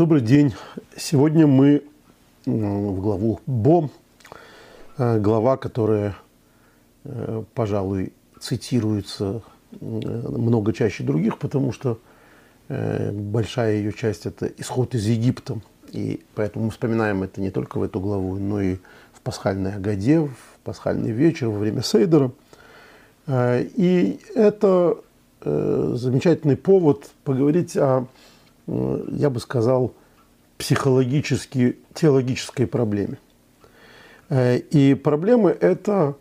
Добрый день. Сегодня мы в главу Бо, э, глава, которая, э, пожалуй, цитируется много чаще других, потому что э, большая ее часть – это исход из Египта. И поэтому мы вспоминаем это не только в эту главу, но и в пасхальной Агаде, в пасхальный вечер, во время Сейдера. И это замечательный повод поговорить о я бы сказал, психологически, теологической проблеме. Э, и проблема эта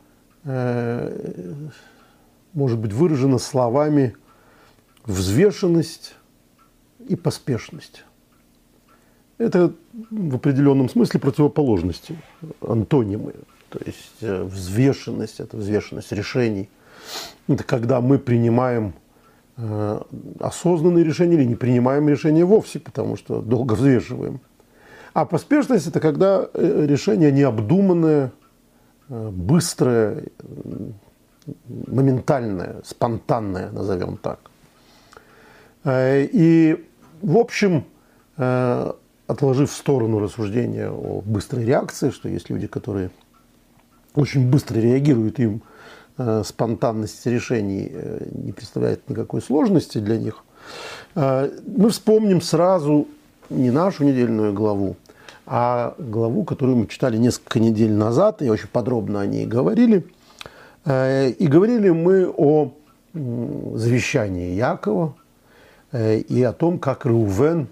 э, может быть выражена словами взвешенность и поспешность. Это в определенном смысле противоположности, антонимы. То есть э, взвешенность – это взвешенность решений. Это когда мы принимаем осознанные решения или не принимаем решения вовсе, потому что долго взвешиваем. А поспешность – это когда э, решение необдуманное, э, быстрое, моментальное, спонтанное, назовем так. И, в общем, отложив в сторону рассуждения о быстрой реакции, что есть люди, которые очень быстро реагируют, им Э, спонтанность решений э, не представляет никакой сложности для них, э, мы вспомним сразу не нашу недельную главу, а главу, которую мы читали несколько недель назад, и очень подробно о ней говорили. И говорили мы о завещании Якова и о том, как Рувен,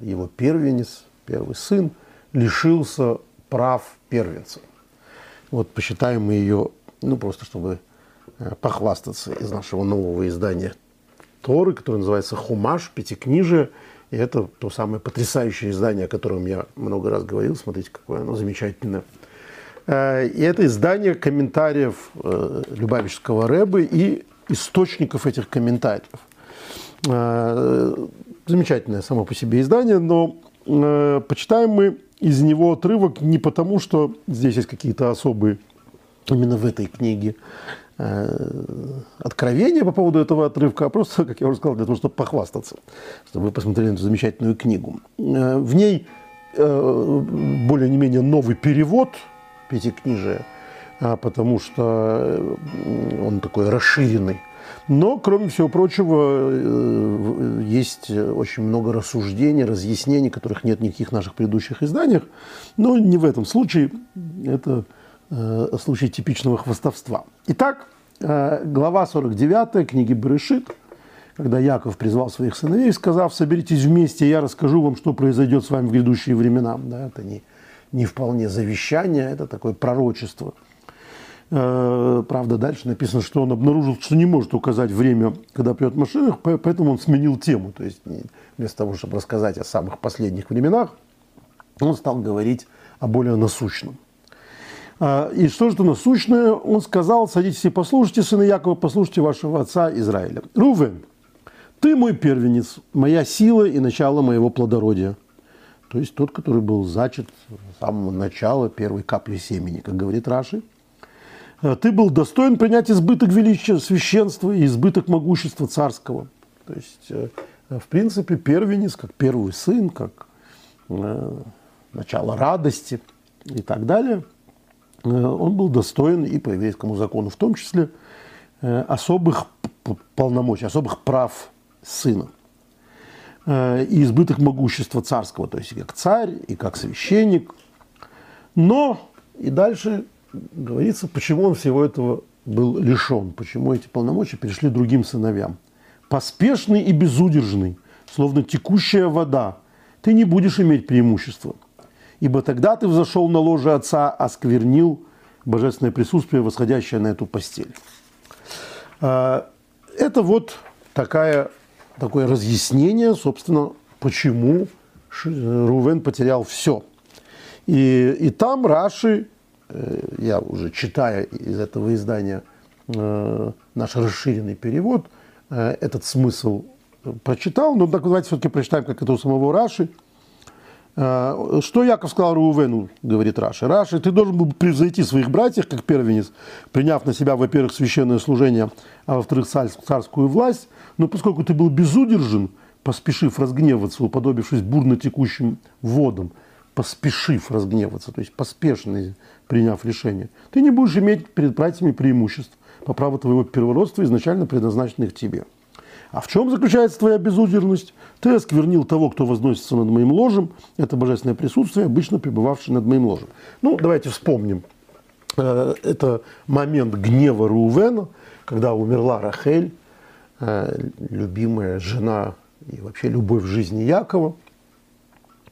его первенец, первый сын, лишился прав первенца. Вот посчитаем мы ее ну, просто чтобы э, похвастаться из нашего нового издания Торы, которое называется «Хумаш», «Пятикнижие». И это то самое потрясающее издание, о котором я много раз говорил. Смотрите, какое оно замечательное. Э, и это издание комментариев э, Любавического Рэбы и источников этих комментариев. Замечательное само по себе издание, но почитаем мы из него отрывок не потому, что здесь есть какие-то особые именно в этой книге э, откровения по поводу этого отрывка, а просто, как я уже сказал, для того, чтобы похвастаться, чтобы вы посмотрели эту замечательную книгу. Э, в ней э, более не менее новый перевод пятикнижия, а, потому что он такой расширенный. Но, кроме всего прочего, есть очень много рассуждений, разъяснений, которых нет в никаких наших предыдущих изданиях. Но не в этом случае. Это случай типичного хвостовства. Итак, э, глава 49 книги Берешит, когда Яков призвал своих сыновей, сказав, соберитесь вместе, я расскажу вам, что произойдет с вами в грядущие времена. Да, это не, не вполне завещание, это такое пророчество. Э, правда, дальше написано, что он обнаружил, что не может указать время, когда придет Машинах, поэтому он сменил тему. То есть вместо того, чтобы рассказать о самых последних временах, он стал говорить о более насущном. А, и что же это насущное? Он сказал, садитесь и послушайте, сыны Якова, послушайте вашего отца Израиля. Рувен, ты мой первенец, моя сила и начало моего плодородия. То есть тот, который был зачат с самого начала первой капли семени, как говорит Раши. А, ты был достоин принять избыток величия, священства и избыток могущества царского. То есть, э, в принципе, первенец, как первый сын, как э, начало радости и так далее – Э, он был достоин и по еврейскому закону в том числе э, особых полномочий, особых прав сына э, и избыток могущества царского, то есть как царь, и как священник. Но и дальше говорится, почему он всего этого был лишен, почему эти полномочия перешли другим сыновьям. Поспешный и безудержный, словно текущая вода, ты не будешь иметь преимущества – ибо тогда ты взошел на ложе отца, осквернил божественное присутствие, восходящее на эту постель. А, это вот такая, такое разъяснение, собственно, почему Рувен потерял все. И, и там Раши, э, я уже читая из этого издания э, наш расширенный перевод, э, этот смысл прочитал, но давайте все-таки прочитаем, как это у самого Раши – что Яков сказал Рувену, говорит Раши? Раши, ты должен был превзойти своих братьев, как первенец, приняв на себя, во-первых, священное служение, а во-вторых, царскую власть. Но поскольку ты был безудержен, поспешив разгневаться, уподобившись бурно текущим водам, поспешив разгневаться, то есть поспешно приняв решение, ты не будешь иметь перед братьями преимуществ по праву твоего первородства, изначально предназначенных тебе. А в чем заключается твоя безудержность? Ты осквернил того, кто возносится над моим ложем. Это божественное присутствие, обычно пребывавшее над моим ложем. Ну, давайте вспомним. Э, это момент гнева Рувена, когда умерла Рахель, э, любимая жена и вообще любовь в жизни Якова.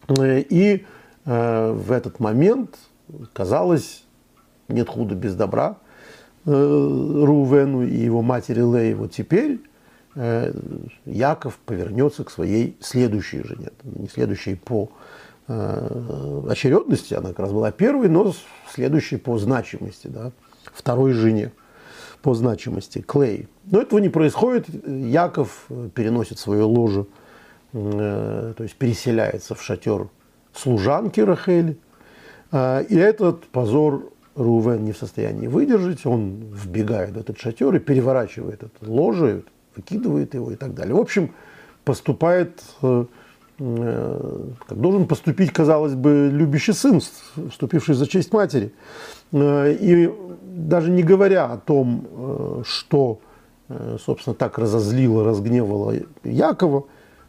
Э, и в этот момент, казалось, нет худа без добра Рувену и его матери Лей. Вот теперь Яков повернется к своей следующей жене, не следующей по очередности, она как раз была первой, но следующей по значимости, да, второй жене по значимости, Клей. Но этого не происходит. Яков переносит свое ложе, э, то есть переселяется в шатер служанки Рахели. Э, и этот позор Рувен не в состоянии выдержать. Он вбегает в этот шатер и переворачивает это ложе, выкидывает его и так далее. В общем, поступает, э, как должен поступить, казалось бы, любящий сын, вступивший за честь матери. И даже не говоря о том, э, что, э, собственно, так разозлило, разгневало Якова,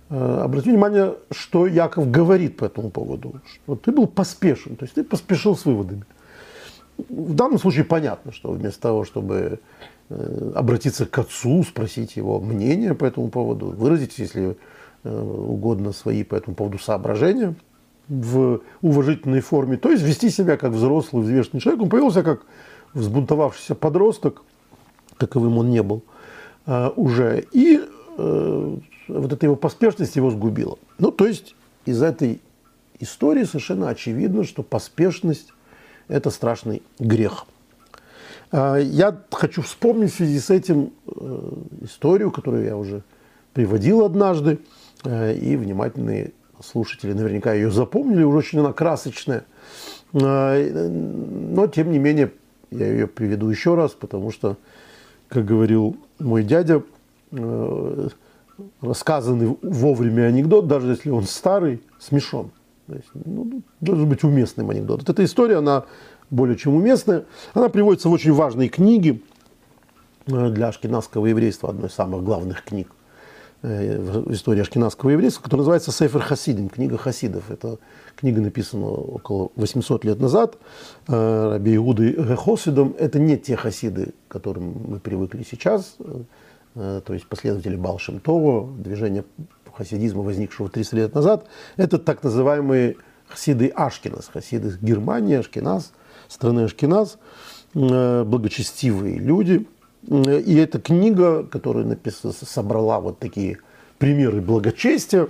э, обратите внимание, что Яков говорит по этому поводу. Что ты был поспешен, то есть ты поспешил с выводами. В данном случае понятно, что вместо того, чтобы обратиться к отцу, спросить его мнение по этому поводу, выразить, если угодно, свои по этому поводу соображения в уважительной форме, то есть вести себя как взрослый, взвешенный человек, он повел себя как взбунтовавшийся подросток, таковым он не был э, уже, и э, вот эта его поспешность его сгубила. Ну, то есть из этой истории совершенно очевидно, что поспешность – это страшный грех. Э, я хочу вспомнить в связи с этим э, историю, которую я уже приводил однажды, э, и внимательные слушатели наверняка ее запомнили, уже очень она красочная. Э, но, тем не менее, я ее приведу еще раз, потому что, как говорил мой дядя, э, рассказанный вовремя анекдот, даже если он старый, смешон. То есть, ну, должен быть уместным анекдот. Вот эта история, она более чем уместная. Она приводится в очень важной книге э, для ашкенадского еврейства, одной из самых главных книг Э, в истории ашкенадского еврейства, которая называется «Сейфер Хасидим», книга хасидов. Это книга написана около 800 лет назад э, Раби Иудой Хосидом. Это не те хасиды, к которым мы привыкли сейчас, то есть последователи Балшем Това, движение хасидизма, возникшего 300 лет назад. Это так называемые хасиды Ашкеназ, хасиды Германии, Ашкеназ, страны Ашкеназ, благочестивые люди – и эта книга, которая написана, собрала вот такие примеры благочестия,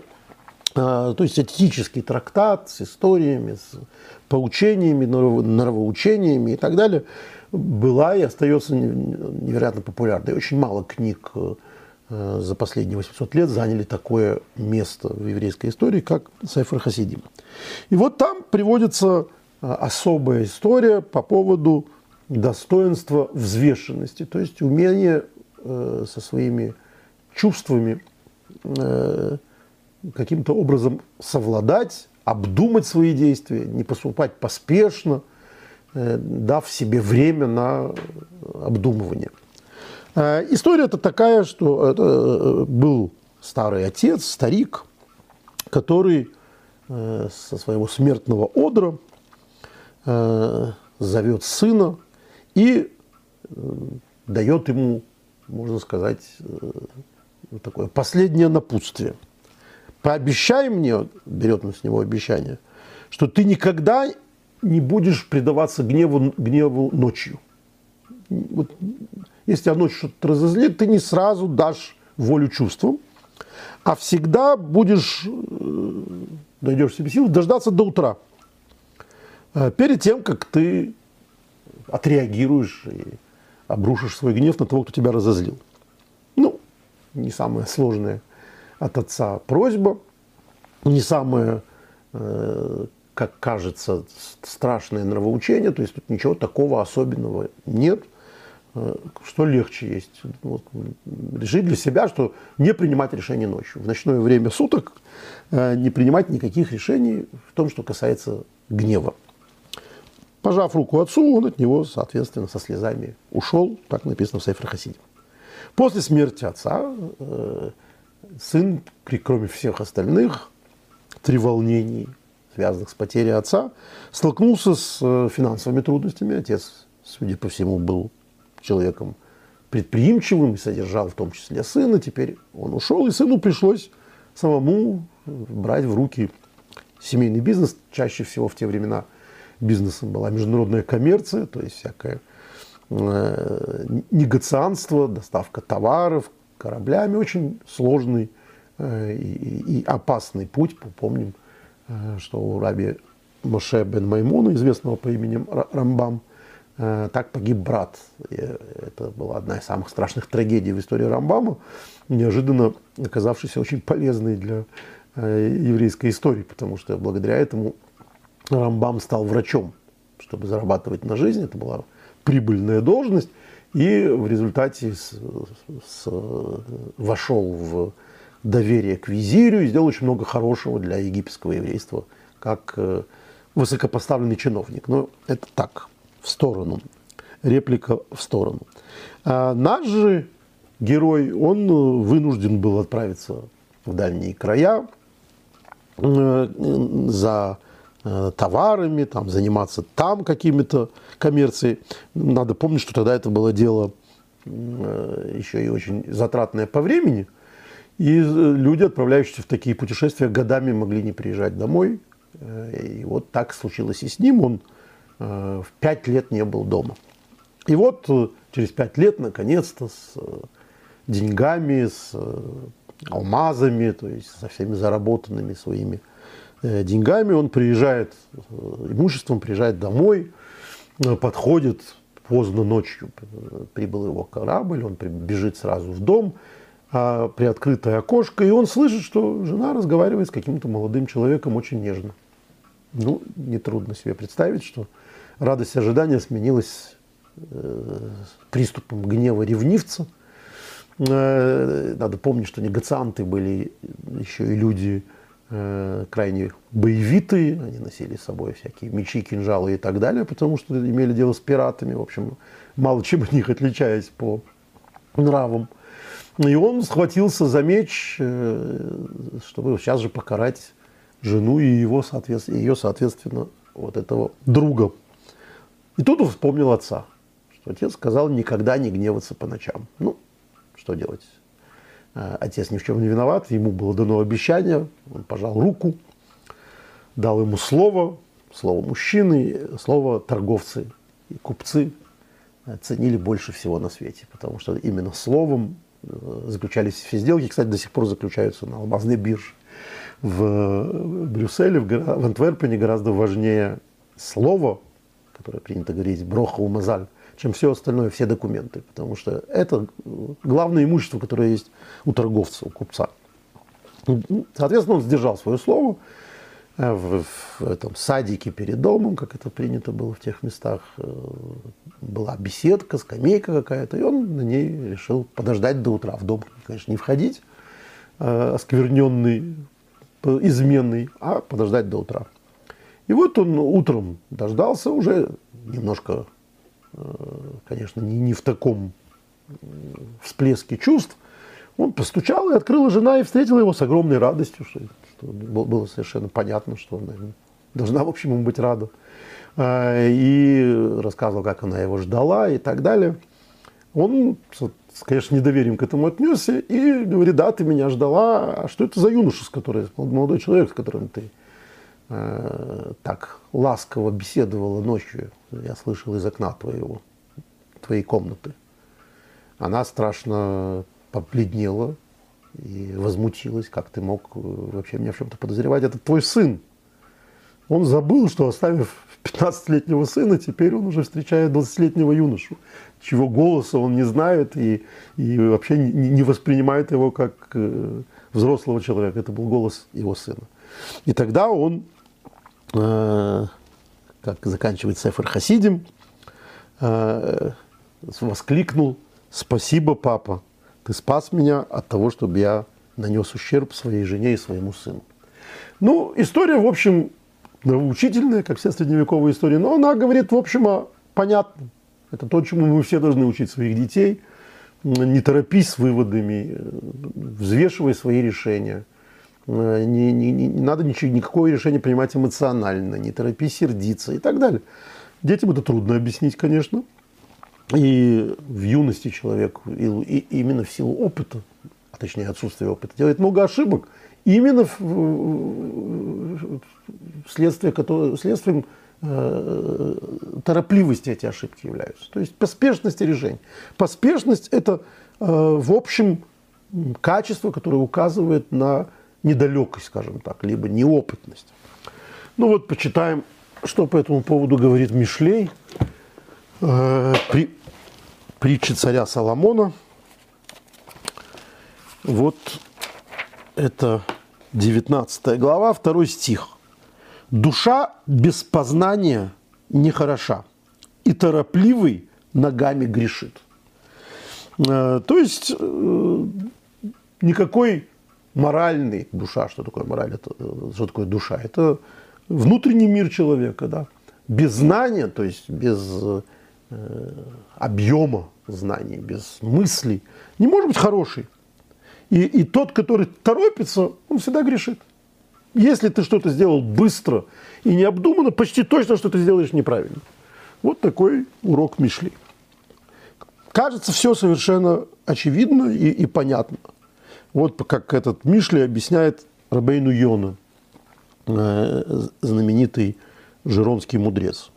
а, то есть этический трактат с историями, с поучениями, нравоучениями и так далее, была и остается невероятно популярной. Очень мало книг э, за последние 800 лет заняли такое место в еврейской истории, как Сайфер Хасидим. И вот там приводится а, особая история по поводу достоинство взвешенности, то есть умение э, со своими чувствами э, каким-то образом совладать, обдумать свои действия, не поступать поспешно, э, дав себе время на обдумывание. Э, история это такая, что это э, был старый отец, старик, который э, со своего смертного одра э, зовет сына и э, дает ему, можно сказать, э, такое последнее напутствие. Пообещай мне, берет он с него обещание, что ты никогда не будешь предаваться гневу, гневу ночью. Вот, если ночью что-то разозлит, ты не сразу дашь волю чувствам, а всегда будешь, э, найдешь себе силы дождаться до утра. Перед тем, как ты отреагируешь и обрушишь свой гнев на того, кто тебя разозлил. Ну, не самая сложная от отца просьба, не самое, э, как кажется, страшное нравоучение, то есть тут ничего такого особенного нет. Э, что легче есть. Вот, решить для себя, что не принимать решения ночью. В ночное время суток э, не принимать никаких решений в том, что касается гнева. Пожав руку отцу, он от него, соответственно, со слезами ушел. Так написано в Сейфре Хасиде. После смерти отца э, сын, кроме всех остальных, три волнений, связанных с потерей отца, столкнулся с э, финансовыми трудностями. Отец, судя по всему, был человеком предприимчивым содержал в том числе сына. Теперь он ушел, и сыну пришлось самому брать в руки семейный бизнес. Чаще всего в те времена бизнесом была международная коммерция, то есть всякое э, негацианство, доставка товаров кораблями. Очень сложный э, и, опасный путь. Помним, э, что у раби Моше бен Маймуна, известного по имени Рамбам, так погиб брат. И это была одна из самых страшных трагедий в истории Рамбама, неожиданно оказавшейся очень полезной для э, еврейской истории, потому что благодаря этому Рамбам стал врачом, чтобы зарабатывать на жизнь. Это была прибыльная должность. И в результате с, с, вошел в доверие к визирю и сделал очень много хорошего для египетского еврейства, как э, высокопоставленный чиновник. Но это так, в сторону. Реплика в сторону. А наш же герой, он вынужден был отправиться в дальние края э, за Э, товарами, там, заниматься там какими-то коммерцией. Надо помнить, что тогда это было дело э, еще и очень затратное по времени. И э, люди, отправляющиеся в такие путешествия, годами могли не приезжать домой. И вот так случилось и с ним. Он в пять лет не был дома. И вот через пять лет, наконец-то, с деньгами, с алмазами, то есть со всеми заработанными своими Э, деньгами, он приезжает, э, имуществом приезжает домой, э, подходит поздно ночью, прибыл его корабль, он бежит сразу в дом, а, приоткрытое окошко, и он слышит, что жена разговаривает с каким-то молодым человеком очень нежно. Ну, нетрудно себе представить, что радость ожидания сменилась приступом гнева ревнивца. Надо помнить, что негацианты были еще и люди Э, крайне боевитые, они носили с собой всякие мечи, кинжалы и так далее, потому что имели дело с пиратами, в общем, мало чем от них отличаясь по нравам. И он схватился за меч, э, чтобы сейчас же покарать жену и его, соответственно, ее, соответственно, вот этого друга. И тут он вспомнил отца, что отец сказал никогда не гневаться по ночам. Ну, что делать? Э, отец ни в чем не виноват, ему было дано обещание, он пожал руку, дал ему слово, слово мужчины, слово торговцы и купцы ценили больше всего на свете, потому что именно словом э, заключались все сделки, кстати, до сих пор заключаются на алмазной бирже. В Брюсселе, в Антверпене гораздо важнее слово, которое принято говорить, броха умазаль, чем все остальное, все документы. Потому что это главное имущество, которое есть у торговца, у купца. Соответственно, он сдержал свое слово э, в, в этом садике перед домом, как это принято было в тех местах. Э, была беседка, скамейка какая-то, и он на ней решил подождать до утра. В дом, конечно, не входить, э, оскверненный, изменный, а подождать до утра. И вот он утром дождался, уже немножко конечно, не, не в таком всплеске чувств, он постучал, и открыла жена, и встретила его с огромной радостью, что, что было совершенно понятно, что она должна, в общем, ему быть рада. А, и рассказывал, как она его ждала и так далее. Он, с, конечно, недоверием к этому отнесся и говорит, да, ты меня ждала, а что это за юноша, с которым, молодой человек, с которым ты э, так ласково беседовала ночью, я слышал из окна твоего, твоей комнаты. Она страшно побледнела и возмутилась, как ты мог э, вообще меня в чем-то подозревать. Это твой сын. Он забыл, что оставив 15-летнего сына, теперь он уже встречает 20-летнего юношу, чего голоса он не знает и, и вообще не, воспринимает его как э, взрослого человека. Это был голос его сына. И тогда он э, как заканчивает Сефер Хасидим, э, воскликнул «Спасибо, папа, ты спас меня от того, чтобы я нанес ущерб своей жене и своему сыну». Ну, история, в общем, нравоучительная, как все средневековые истории, но она говорит, в общем, о понятном. Это то, чему мы все должны учить своих детей. Не торопись с выводами, взвешивай свои решения. Не, не, не, не надо ничего, никакое решение принимать эмоционально, не торопись сердиться и так далее. Детям это трудно объяснить, конечно. И в юности человек, и, и именно в силу опыта, а точнее отсутствия опыта, делает много ошибок. Именно в, следствие, которое, следствием э, торопливости эти ошибки являются. То есть поспешность решений. Поспешность – это, э, в общем, качество, которое указывает на недалекость, скажем так, либо неопытность. Ну вот почитаем что по этому поводу говорит Мишлей? Э, при, притча царя Соломона. Вот это 19 глава, второй стих. «Душа без познания нехороша, и торопливый ногами грешит». Э, то есть э, никакой моральный душа, что такое мораль, это, что такое душа? Это внутренний мир человека, да, без знания, то есть без э, объема знаний, без мыслей, не может быть хороший. И, и тот, который торопится, он всегда грешит. Если ты что-то сделал быстро и необдуманно, почти точно, что ты сделаешь неправильно. Вот такой урок Мишли. Кажется, все совершенно очевидно и, и понятно. Вот как этот Мишли объясняет Рабейну Йона – Э, знаменитый жиронский мудрец.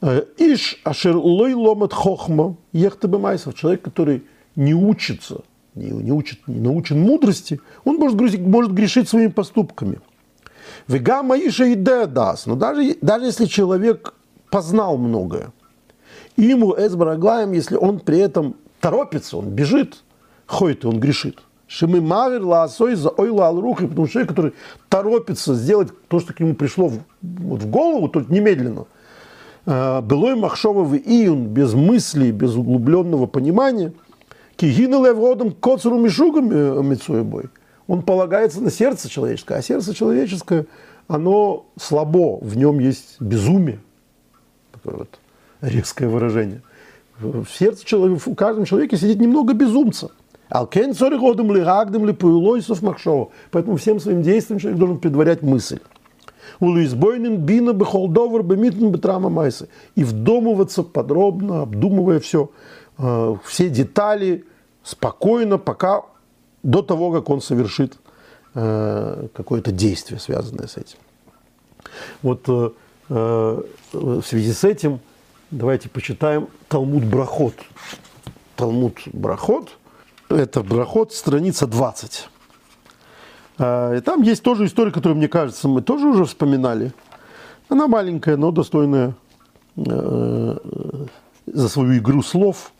Э, Иш ашер лой ломат хохма ехтабе майсов. Человек, который не учится, не, не, учит, не научен мудрости, он может, грузить, может грешить своими поступками. Вегама иша и дас. Но даже, даже если человек познал многое, и ему эсбараглаем, если он при этом торопится, он бежит, ходит, он грешит – Шимы Мавер Лаосой за Ойла Алрухи, потому что человек, который торопится сделать то, что к нему пришло в, вот в голову, только немедленно. Э, Белой Махшова в Июн, без мысли, без углубленного понимания, Кигина Левродом Коцеру Мишугом э, Мицуебой. Он полагается на сердце человеческое, а сердце человеческое, оно слабо, в нем есть безумие. Такое вот резкое выражение. В сердце человека, в каждом человеке сидит немного безумца – Алкен цоригодом ли рагдом ли пуэлойсов махшова. Поэтому всем своим действием человек должен предварять мысль. Улуизбойнен бина бехолдовар бемитн бетрама майсы. И вдумываться подробно, обдумывая все, э, все детали, спокойно, пока до того, как он совершит э, какое-то действие, связанное с этим. Вот э, в связи с этим давайте почитаем Талмуд Брахот. Талмуд Брахот – это Брахот, страница 20. А, и там есть тоже история, которую, мне кажется, мы тоже уже вспоминали. Она маленькая, но достойная э, за свою игру слов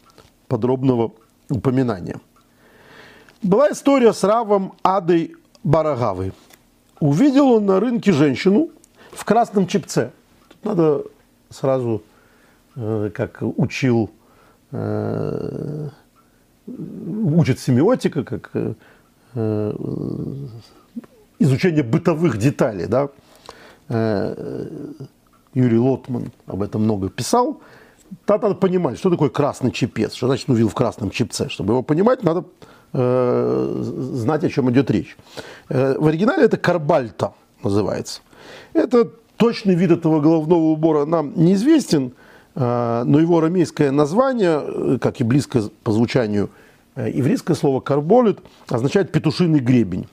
подробного упоминания. Была история с Равом Адой Барагавой. Увидел он на рынке женщину в красном чепце. Тут надо сразу, э, как учил учат семиотика, как э, э, изучение бытовых деталей. Да? Э, Юрий Лотман об этом много писал. Там надо понимать, что такое красный чепец, что значит увидел в красном чепце. Чтобы его понимать, надо знать, о чем идет речь. В оригинале это карбальта называется. Это точный вид этого головного убора нам неизвестен, но его арамейское название, как и близко по звучанию Э, еврейское слово «карболит» означает «петушиный гребень».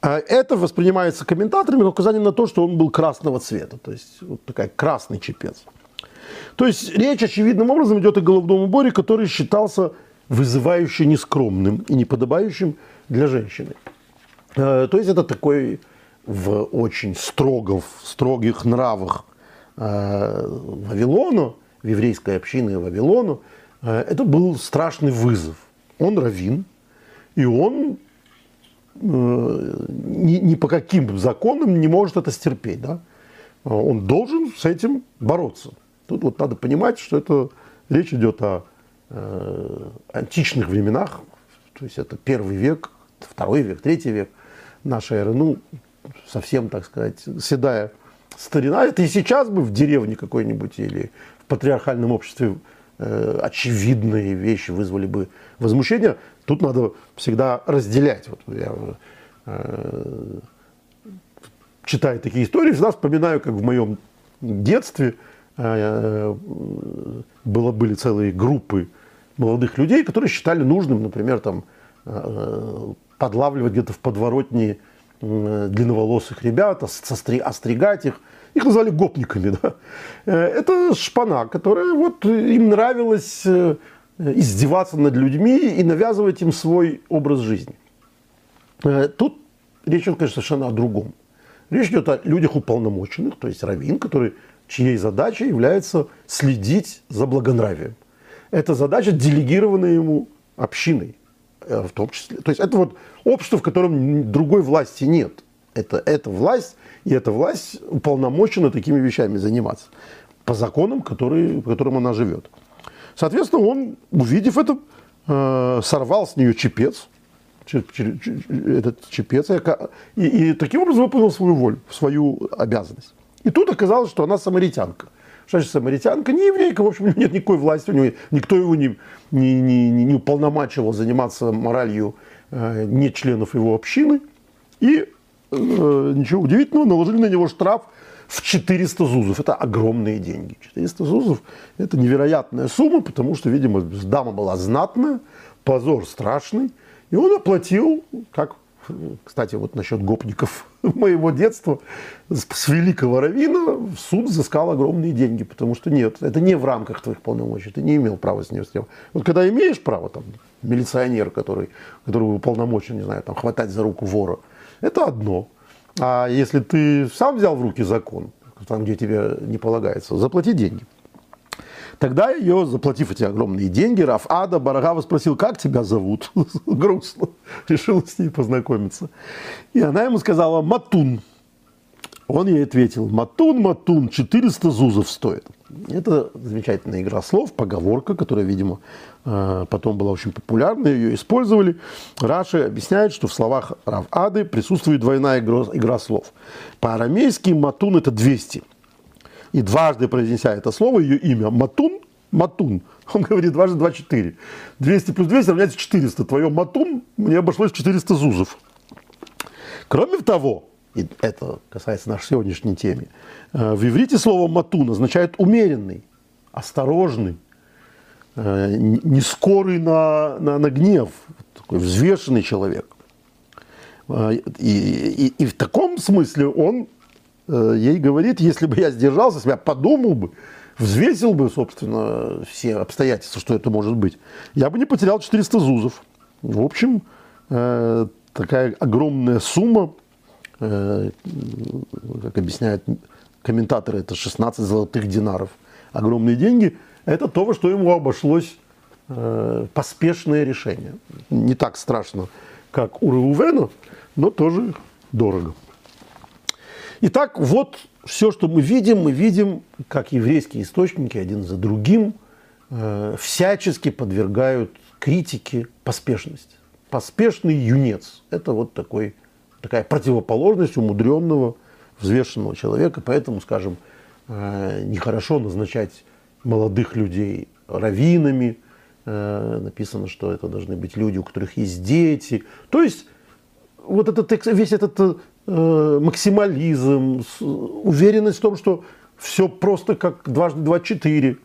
Это воспринимается комментаторами как указание на то, что он был красного цвета, то есть вот такой красный чепец. То есть речь очевидным образом идет о головном уборе, который считался вызывающе нескромным и неподобающим для женщины. Э, то есть это такой в очень строго, в строгих нравах э, Вавилону, в еврейской общине Вавилону, это был страшный вызов он равин, и он э, ни, ни по каким законам не может это стерпеть. Да? Он должен с этим бороться. Тут вот надо понимать, что это речь идет о античных временах, то есть это первый век, второй век, третий век нашей эры, ну, совсем, так сказать, седая старина. Это и сейчас бы в деревне какой-нибудь или в патриархальном обществе э, очевидные вещи вызвали бы возмущение. Тут надо всегда разделять. Вот я э, читаю такие истории, всегда вспоминаю, как в моем детстве э, было, были целые группы молодых людей, которые считали нужным, например, там, э, подлавливать где-то в подворотне э, длинноволосых ребят, остригать их. Их назвали гопниками. Да? Э, это шпана, которая вот им нравилось издеваться над людьми и навязывать им свой образ жизни. Тут речь идет, конечно, совершенно о другом. Речь идет о людях уполномоченных, то есть раввин, который, чьей задачей является следить за благонравием. Это задача, делегированная ему общиной. Э, в том числе. То есть это вот общество, в котором другой власти нет. Это, это власть, и эта власть уполномочена такими вещами заниматься по законам, которые, по которым она живет. Соответственно, он, увидев это, э, сорвал с нее чепец, этот чепец, и, и таким образом выполнил свою волю, свою обязанность. И тут оказалось, что она самаритянка – что самаритянка? Не еврейка, в общем, нет никакой власти у него, никто его не, не, не, не уполномачивал заниматься моралью э, не членов его общины. И э, ничего удивительного, наложили на него штраф в 400 зузов. Это огромные деньги. 400 зузов – это невероятная сумма, потому что, видимо, дама была знатная, позор страшный. И он оплатил, как кстати, вот насчет гопников моего детства, с великого равина суд взыскал огромные деньги, потому что нет, это не в рамках твоих полномочий, ты не имел права с ним сделать. Вот когда имеешь право, там, милиционер, который, который уполномочен, не знаю, там, хватать за руку вора, это одно. А если ты сам взял в руки закон, там, где тебе не полагается, заплати деньги. Тогда ее, заплатив эти огромные деньги, Раф Ада Барагава спросил, как тебя зовут? Грустно. Решил с ней познакомиться. И она ему сказала, Матун. Он ей ответил, Матун, Матун, 400 зузов стоит. Это замечательная игра слов, поговорка, которая, видимо, э, потом была очень популярна, ее использовали. Раши объясняет, что в словах Рав Ады присутствует двойная игра слов. По-арамейски Матун это 200 и дважды произнеся это слово, ее имя, Матун, Матун, он говорит дважды два четыре. 200 плюс 200 равняется 400. Твое Матун мне обошлось 400 зузов. Кроме того, и это касается нашей сегодняшней темы, э, в иврите слово «матун» означает умеренный, осторожный, э, не скорый на, на, на гнев, такой взвешенный человек. Э, и, и, и в таком смысле он ей говорит, если бы я сдержался себя, подумал бы, взвесил бы, собственно, все обстоятельства, что это может быть, я бы не потерял 400 зузов. В общем, э, такая огромная сумма, э, как объясняют комментаторы, это 16 золотых динаров. Огромные деньги – это то, во что ему обошлось поспешное решение. Не так страшно, как у Реувена, но тоже дорого. Итак, вот все, что мы видим, мы видим, как еврейские источники один за другим э, всячески подвергают критике поспешность. Поспешный юнец – это вот такой, такая противоположность умудренного, взвешенного человека. Поэтому, скажем, э, нехорошо назначать молодых людей раввинами. Э, написано, что это должны быть люди, у которых есть дети. То есть вот этот, весь этот Э, максимализм, уверенность в том, что все просто как дважды два четыре,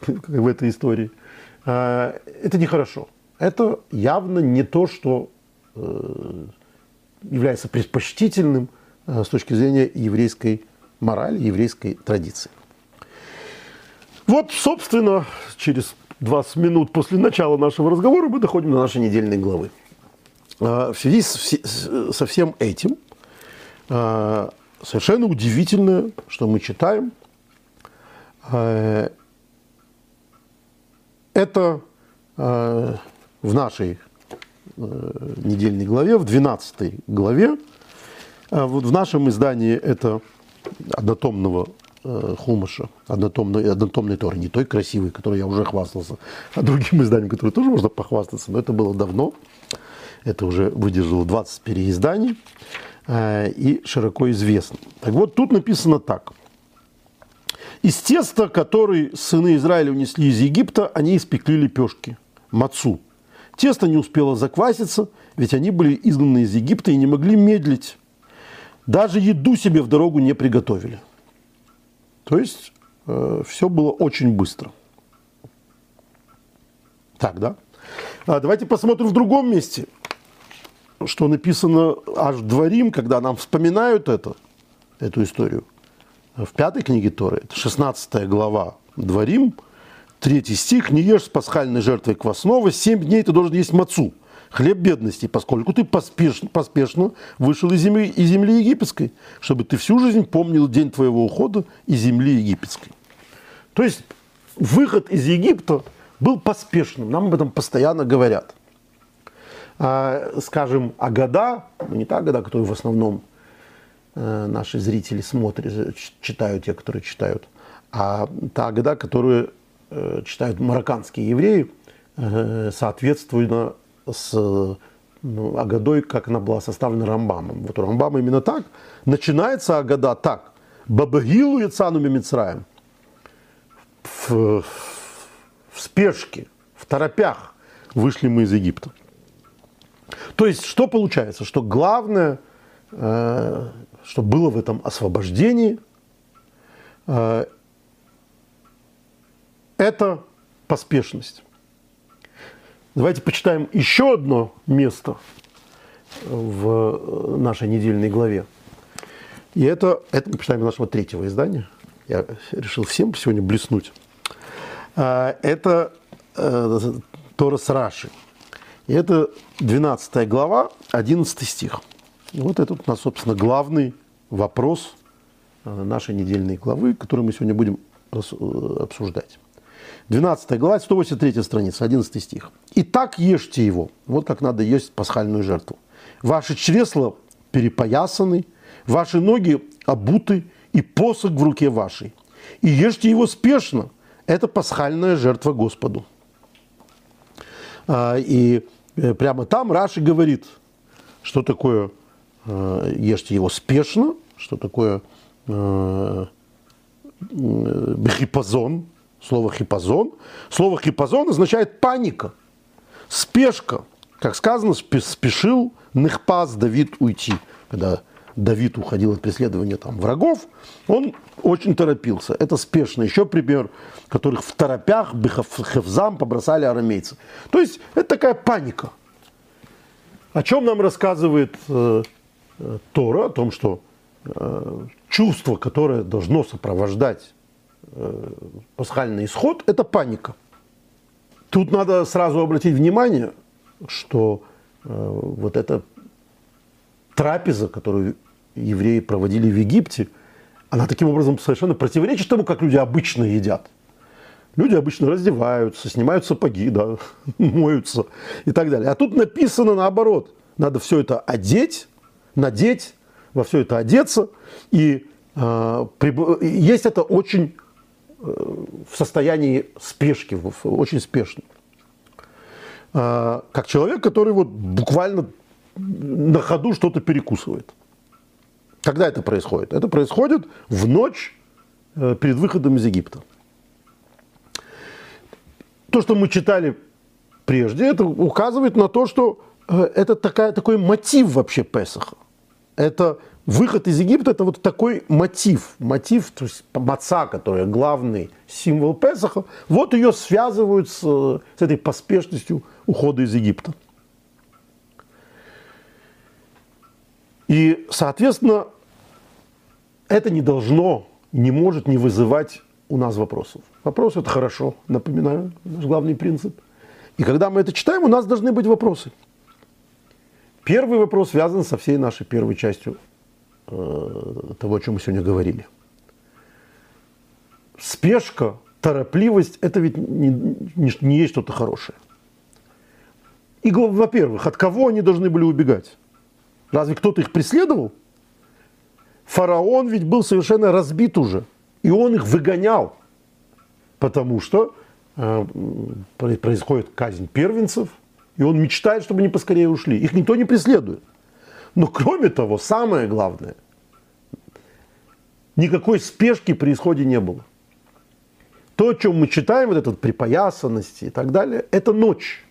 в этой истории. А, это нехорошо. Это явно не то, что э, является предпочтительным э, с точки зрения еврейской морали, еврейской традиции. Вот, собственно, через 20 минут после начала нашего разговора мы доходим до нашей недельной главы. А, в связи со всем этим совершенно удивительно, что мы читаем. А, это а, в нашей недельной главе, в 12 главе. Вот в нашем издании это однотомного э, Хумаша, однотомной, однотомной Торы, не той красивой, которой я уже хвастался, а другим изданием, которое тоже можно похвастаться, но это было давно. Это уже выдержало 20 переизданий э, и широко известно. Так вот, тут написано так. Из теста, который сыны Израиля унесли из Египта, они испекли лепешки, мацу. Тесто не успело закваситься, ведь они были изгнаны из Египта и не могли медлить. Даже еду себе в дорогу не приготовили. То есть э, все было очень быстро. Так, да? А давайте посмотрим в другом месте, что написано аж Дворим, когда нам вспоминают это, эту историю. В пятой книге Торы, это 16 глава Дворим, третий стих, «Не ешь с пасхальной жертвой квасного, семь дней ты должен есть мацу, хлеб бедности, поскольку ты поспешно, поспешно вышел из земли, из земли египетской, чтобы ты всю жизнь помнил день твоего ухода из земли египетской». То есть выход из Египта был поспешным, нам об этом постоянно говорят. А, скажем, Агада, ну не та Агада, которую в основном э, наши зрители смотрят, читают, те, которые читают, а та Агада, которую э, читают марокканские евреи, э, соответственно, с ну, Агадой, как она была составлена Рамбамом. Вот у Рамбама именно так. Начинается Агада так. Бабагилу и Цану Мицраем. В, в, в спешке, в торопях вышли мы из Египта. То есть, что получается? Что главное, э, что было в этом освобождении, э, это поспешность. Давайте почитаем еще одно место в нашей недельной главе. И это, это мы почитаем нашего третьего издания. Я решил всем сегодня блеснуть. А, это э, Торас Раши. И это 12 глава, 11 стих. И вот это у нас, собственно, главный вопрос э, нашей недельной главы, который мы сегодня будем э, обсуждать. 12 глава, 183 страница, 11 стих. «И так ешьте его». Вот как надо есть пасхальную жертву. «Ваши чресла перепоясаны, ваши ноги обуты, и посох в руке вашей. И ешьте его спешно. Это пасхальная жертва Господу». А, и прямо там Раши говорит, что такое э, ешьте его спешно, что такое э, бхипазон, Слово хипозон. Слово хипозон означает паника, спешка. Как сказано, спешил Нехпас Давид уйти. Когда Давид уходил от преследования там, врагов, он очень торопился. Это спешно. Еще пример, которых в торопях Бехавзам побросали арамейцы. То есть это такая паника. О чем нам рассказывает э, э, Тора? О том, что э, чувство, которое должно сопровождать Э, пасхальный исход – это паника. Тут надо сразу обратить внимание, что э, вот эта трапеза, которую евреи проводили в Египте, она таким образом совершенно противоречит тому, как люди обычно едят. Люди обычно раздеваются, снимают сапоги, да, моются и так далее. А тут написано наоборот. Надо все это одеть, надеть, во все это одеться. И э, есть это очень в состоянии спешки, очень спешно. А, как человек, который вот буквально на ходу что-то перекусывает. Когда это происходит? Это происходит в ночь э, перед выходом из Египта. То, что мы читали прежде, это указывает на то, что э, это такая, такой мотив вообще Песаха. Это выход из Египта – это вот такой мотив. Мотив, то есть маца, которая главный символ Песаха, вот ее связывают с, с этой поспешностью ухода из Египта. И, соответственно, это не должно, не может не вызывать у нас вопросов. Вопрос – это хорошо, напоминаю, наш главный принцип. И когда мы это читаем, у нас должны быть вопросы. Первый вопрос связан со всей нашей первой частью Э, того, о чем мы сегодня говорили. Спешка, торопливость – это ведь не, не, не есть что-то хорошее. И, во-первых, от кого они должны были убегать? Разве кто-то их преследовал? Фараон ведь был совершенно разбит уже. И он их выгонял, потому что э, происходит казнь первенцев, и он мечтает, чтобы они поскорее ушли. Их никто не преследует. Но кроме того, самое главное, никакой спешки при исходе не было. То, о чем мы читаем, вот этот припоясанности и так далее, это ночь,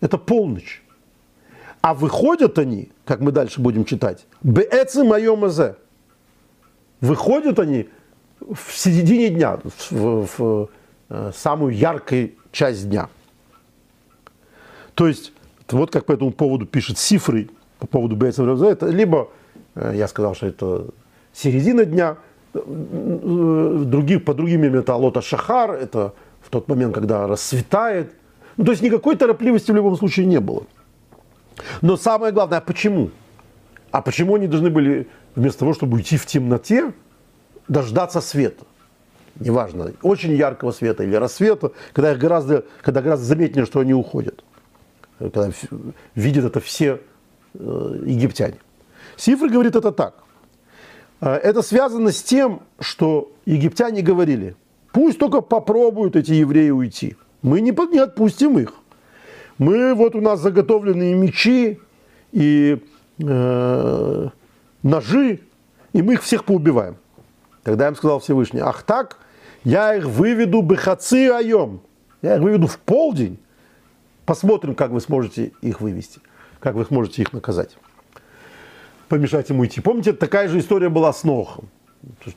это полночь. А выходят они, как мы дальше будем читать, беэци моё мазе. Выходят они в середине дня, в, в, в э, самую яркую часть дня. То есть, вот как по этому поводу пишет Сифры, по поводу беэци мазе, это либо, э, я сказал, что это середина дня, э, других, по другим именам это Алота Шахар, это в тот момент, когда расцветает. Ну, то есть никакой торопливости в любом случае не было. Но самое главное, а почему? А почему они должны были, вместо того, чтобы уйти в темноте, дождаться света? Неважно, очень яркого света или рассвета, когда, их гораздо, когда гораздо заметнее, что они уходят. Когда видят это все э, египтяне. Сифры говорит это так. Э, это связано с тем, что египтяне говорили, пусть только попробуют эти евреи уйти. Мы не, не отпустим их мы вот у нас заготовленные мечи и э, ножи, и мы их всех поубиваем. Тогда им сказал Всевышний, ах так, я их выведу бехацы айом, я их выведу в полдень, посмотрим, как вы сможете их вывести, как вы сможете их наказать. Помешать ему идти. Помните, такая же история была с Нохом.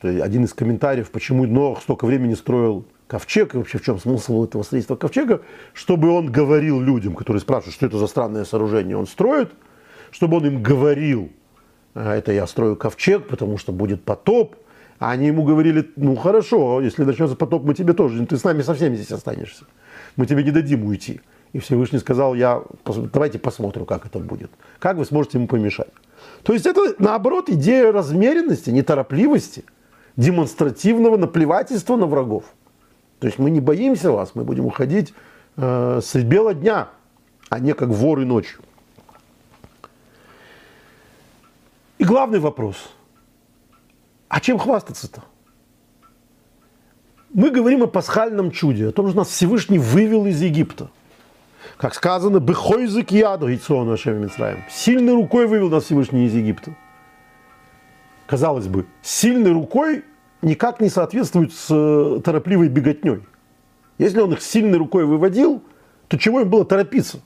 Один из комментариев, почему Нох столько времени строил ковчег, и вообще в чем смысл этого строительства ковчега, чтобы он говорил людям, которые спрашивают, что это за странное сооружение он строит, чтобы он им говорил, «А, это я строю ковчег, потому что будет потоп, а они ему говорили, ну хорошо, если начнется потоп, мы тебе тоже, ты с нами со всеми здесь останешься, мы тебе не дадим уйти. И Всевышний сказал, я, давайте посмотрим, как это будет, как вы сможете ему помешать. То есть это, наоборот, идея размеренности, неторопливости, демонстративного наплевательства на врагов. То есть мы не боимся вас, мы будем уходить э, с бела дня, а не как воры ночью. И главный вопрос. А чем хвастаться-то? Мы говорим о пасхальном чуде, о том, что нас Всевышний вывел из Египта. Как сказано, «Бехой язык яду, Сильной рукой вывел нас Всевышний из Египта. Казалось бы, сильной рукой никак не соответствуют с э, торопливой беготней. Если он их сильной рукой выводил, то чего им было торопиться?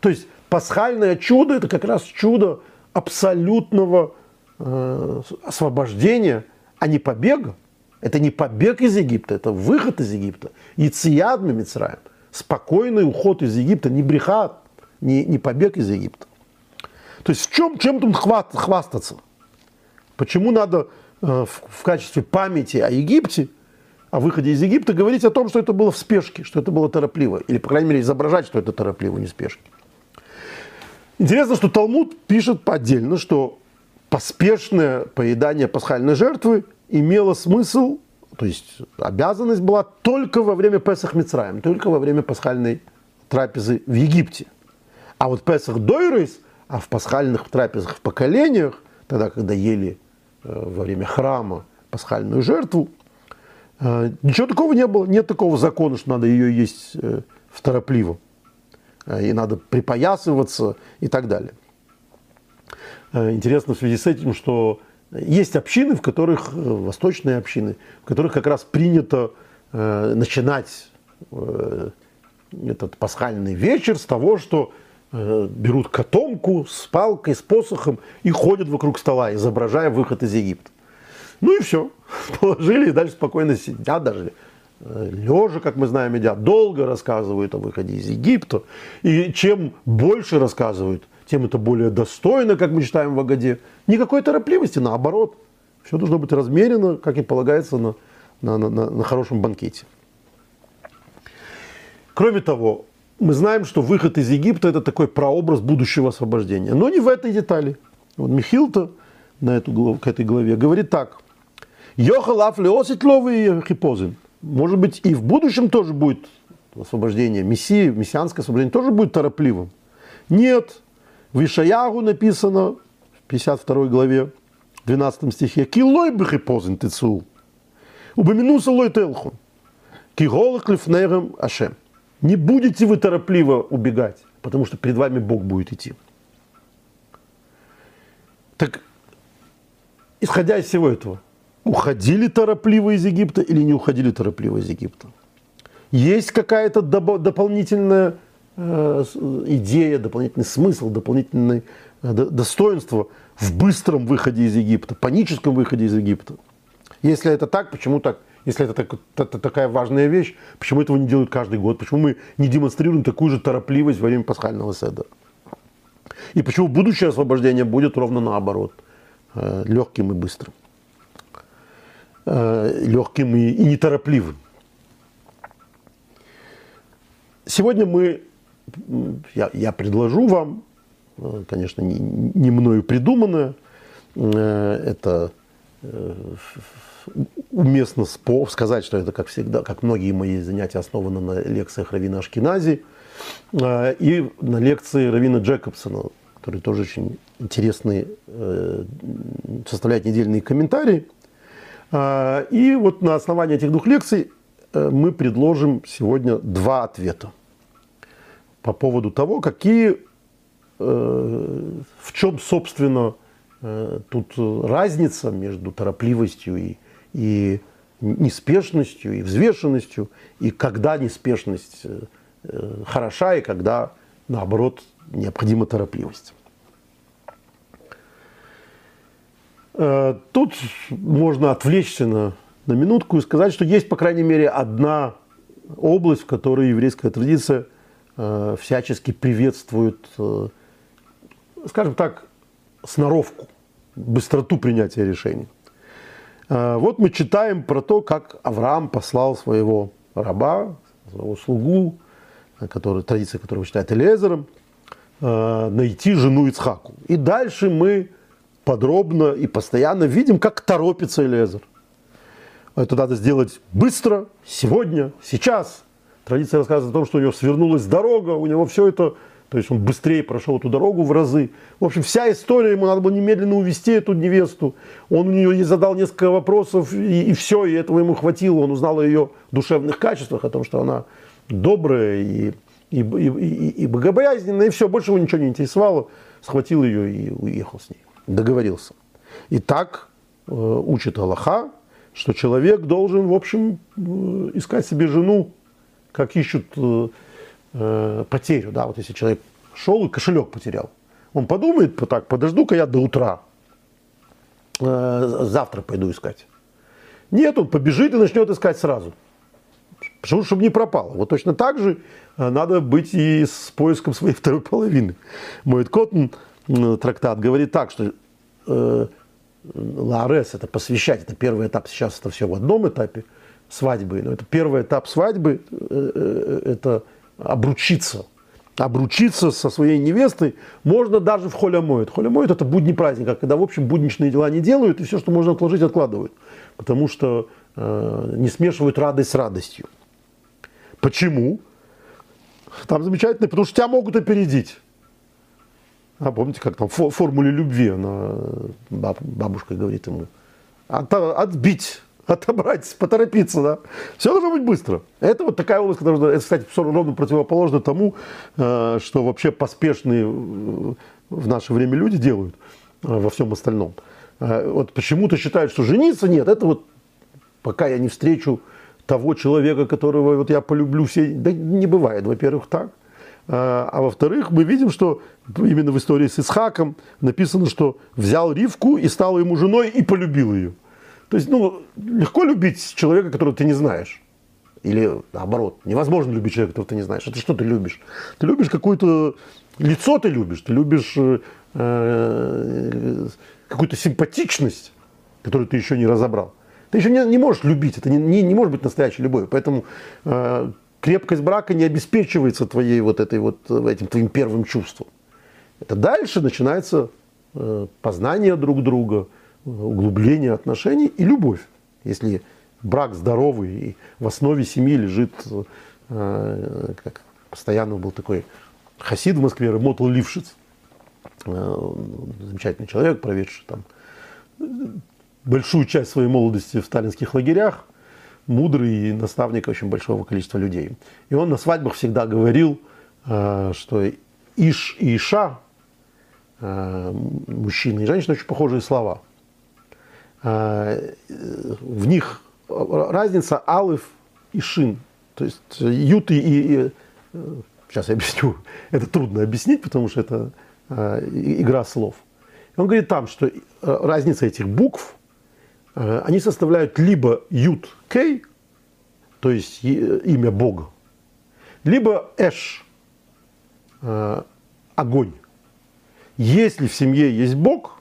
То есть пасхальное чудо – это как раз чудо абсолютного э, освобождения, а не побега. Это не побег из Египта, это выход из Египта. Яцият Мицраем. Спокойный уход из Египта, не брехат, не, не побег из Египта. То есть в чем, чем тут хвастаться? Почему надо в, качестве памяти о Египте, о выходе из Египта, говорить о том, что это было в спешке, что это было торопливо. Или, по крайней мере, изображать, что это торопливо, не спешки. Интересно, что Талмуд пишет отдельно, что поспешное поедание пасхальной жертвы имело смысл, то есть обязанность была только во время Песах Мицраем, только во время пасхальной трапезы в Египте. А вот Песах Дойрейс, а в пасхальных трапезах в поколениях, тогда, когда ели Э, во время храма пасхальную жертву. Э, ничего такого не было. Нет такого закона, что надо ее есть э, в торопливо. И надо припоясываться и так далее. Интересно в связи с этим, что есть общины, в которых, восточные общины, в которых как раз принято начинать этот пасхальный вечер с того, что Э, берут котомку с палкой, с посохом и ходят вокруг стола, изображая выход из Египта. Ну и все. Положили и дальше спокойно сидят даже. Э, Лежа, как мы знаем, едят. Долго рассказывают о выходе из Египта. И чем больше рассказывают, тем это более достойно, как мы читаем в Агаде. Никакой торопливости, наоборот. Все должно быть размерено, как и полагается на, на, на, на хорошем банкете. Кроме того, мы знаем, что выход из Египта это такой прообраз будущего освобождения. Но не в этой детали. Вот Михилта на эту, к этой главе говорит так. Йохалав леосит ловый хипозин. Может быть, и в будущем тоже будет освобождение Мессии, мессианское освобождение тоже будет торопливым. Нет. В Ишаягу написано в 52 главе, 12 стихе, «Килой бы хипозин тецул». Убаминуса лой телхун. Киголах лифнерем ашем. Не будете вы торопливо убегать, потому что перед вами Бог будет идти. Так, исходя из всего этого, уходили торопливо из Египта или не уходили торопливо из Египта? Есть какая-то дополнительная э, идея, дополнительный смысл, дополнительное э, достоинство в быстром выходе из Египта, паническом выходе из Египта. Если это так, почему так? Если это, так, это такая важная вещь, почему этого не делают каждый год? Почему мы не демонстрируем такую же торопливость во время пасхального седа? И почему будущее освобождение будет ровно наоборот, э, легким и быстрым, э, легким и, и неторопливым. Сегодня мы, я, я предложу вам, э, конечно, не, не мною придуманное, это уместно сказать, что это, как всегда, как многие мои занятия основаны на лекциях Равина Ашкинази и на лекции Равина Джекобсона, который тоже очень интересный, э, составляет недельные комментарии. А, и вот на основании этих двух лекций э, мы предложим сегодня два ответа по поводу того, какие, э, в чем, собственно, тут разница между торопливостью и, и неспешностью, и взвешенностью, и когда неспешность хороша, и когда, наоборот, необходима торопливость. Э, тут можно отвлечься на, на минутку и сказать, что есть, по крайней мере, одна область, в которой еврейская традиция э, всячески приветствует, э, скажем так, сноровку, быстроту принятия решений. Вот мы читаем про то, как Авраам послал своего раба, своего слугу, который, традиция которого считает Элезером, найти жену Ицхаку. И дальше мы подробно и постоянно видим, как торопится Элезер. Это надо сделать быстро, сегодня, сейчас. Традиция рассказывает о том, что у него свернулась дорога, у него все это, то есть он быстрее прошел эту дорогу в разы. В общем, вся история, ему надо было немедленно увести эту невесту. Он у нее задал несколько вопросов, и, и все, и этого ему хватило. Он узнал о ее душевных качествах, о том, что она добрая и, и, и, и, и богобоязненная, и все, больше его ничего не интересовало. Схватил ее и уехал с ней договорился. И так э, учит Аллаха, что человек должен, в общем, э, искать себе жену, как ищут э, э, потерю. Да, вот если человек шел и кошелек потерял, он подумает, так, подожду-ка я до утра, э, завтра пойду искать. Нет, он побежит и начнет искать сразу. Почему, чтобы не пропало. Вот точно так же э, надо быть и с поиском своей второй половины. Мой Коттон трактат говорит так, что э, Ларес это посвящать, это первый этап, сейчас это все в одном этапе свадьбы, но это первый этап свадьбы, э, э, это обручиться. Обручиться со своей невестой можно даже в холямоид. Холямоид это будний праздник, когда, в общем, будничные дела не делают, и все, что можно отложить, откладывают. Потому что э, не смешивают радость с радостью. Почему? Там замечательно, потому что тебя могут опередить. А помните, как там в формуле любви она, бабушка говорит ему, От, отбить, отобрать, поторопиться, да. Все должно быть быстро. Это вот такая область, которая, это, кстати, ровно противоположно тому, э, что вообще поспешные в наше время люди делают э, во всем остальном. Э, вот почему-то считают, что жениться нет, это вот пока я не встречу того человека, которого вот я полюблю все. Да не бывает, во-первых, так. А во-вторых, мы видим, что именно в истории с Исхаком написано, что взял Ривку и стал ему женой и полюбил ее. То есть, ну, легко любить человека, которого ты не знаешь. Или наоборот, невозможно любить человека, которого ты не знаешь. Это что ты любишь? Ты любишь какое-то лицо, ты любишь, ты любишь э, э какую-то симпатичность, которую ты еще не разобрал. Ты еще не, не можешь любить, это не, не, не может быть настоящей любовью. Поэтому э, крепкость брака не обеспечивается твоей вот этой вот, этим твоим первым чувством. Это дальше начинается э, познание друг друга, углубление отношений и любовь. Если брак здоровый и в основе семьи лежит, э, как постоянно был такой хасид в Москве, Мотл Лившиц, э, замечательный человек, проведший там большую часть своей молодости в сталинских лагерях – мудрый наставник очень большого количества людей. И он на свадьбах всегда говорил, э, что Иш и Иша, э, мужчина и женщина, очень похожие слова. Э, в них разница алыф и шин. То есть ют и, и сейчас я объясню, это трудно объяснить, потому что это игра слов. Он говорит там, что разница этих букв – Э, они составляют либо Ют Кей, то есть имя Бога, либо Эш, э, огонь. Если в семье есть Бог,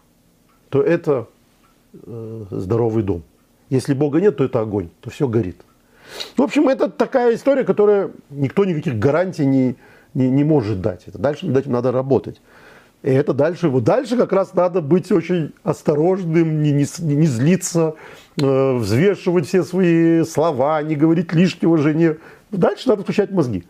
то это э, здоровый дом. Если Бога нет, то это огонь, то все горит. В общем, это такая история, которая никто никаких гарантий не, не, не может дать. Это дальше над этим надо работать. И это дальше, вот дальше как раз надо быть очень осторожным, не, не, не злиться, э, взвешивать все свои слова, не говорить лишнего жене. Дальше надо включать мозги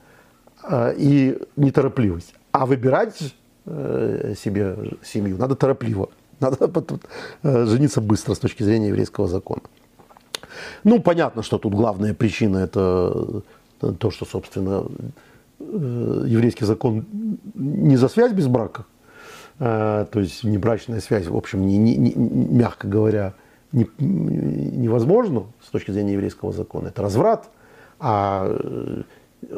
э, и неторопливость. А выбирать э, себе семью надо торопливо. Надо э, жениться быстро с точки зрения еврейского закона. Ну, понятно, что тут главная причина это то, что, собственно, э, еврейский закон не за связь без брака, Э, то есть внебрачная связь, в общем, не, не, не, мягко говоря, не, невозможно с точки зрения еврейского закона. Это разврат, а э,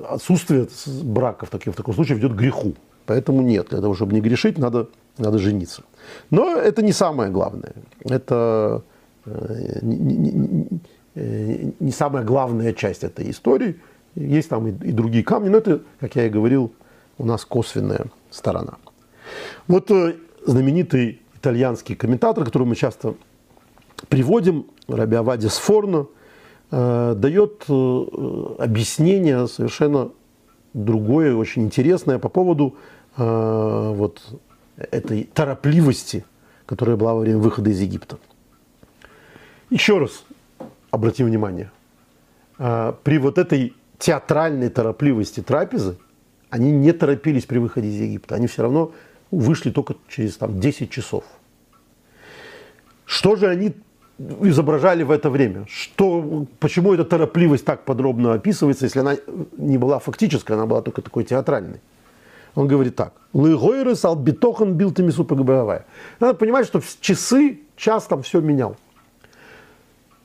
отсутствие брака в, таких, в таком случае ведет к греху. Поэтому нет, для того, чтобы не грешить, надо, надо жениться. Но это не самое главное. Это э, не, не, самая главная часть этой истории. Есть там и, другие камни, но это, как я и говорил, у нас косвенная сторона. Вот э, знаменитый итальянский комментатор, который мы часто приводим, Раби Авади Сфорно, э, дает э, объяснение совершенно другое, очень интересное по поводу вот этой торопливости, которая была во время выхода из Египта. Еще раз обратим внимание, при вот этой театральной торопливости трапезы, они не торопились при выходе из Египта, они все равно вышли только через там, 10 часов. Что же они изображали в это время? Что, почему эта торопливость так подробно описывается, если она не была фактической, она была только такой театральной? Он говорит так. Лыгойрес албитохан бил темису Надо понимать, что часы, час там все менял.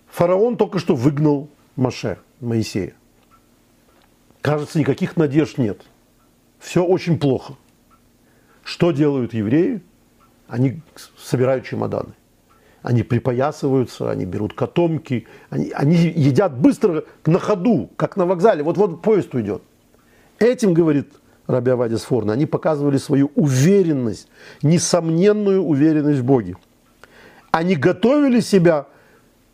Фараон только что выгнал Маше, Моисея. Кажется, никаких надежд нет. Все очень плохо. Что делают евреи? Они собирают чемоданы. Они припоясываются, они берут котомки, они, они едят быстро на ходу, как на вокзале. Вот-вот поезд уйдет. Этим, говорит Раби Авадис Форна, они показывали свою уверенность, несомненную уверенность в Боге. Они готовили себя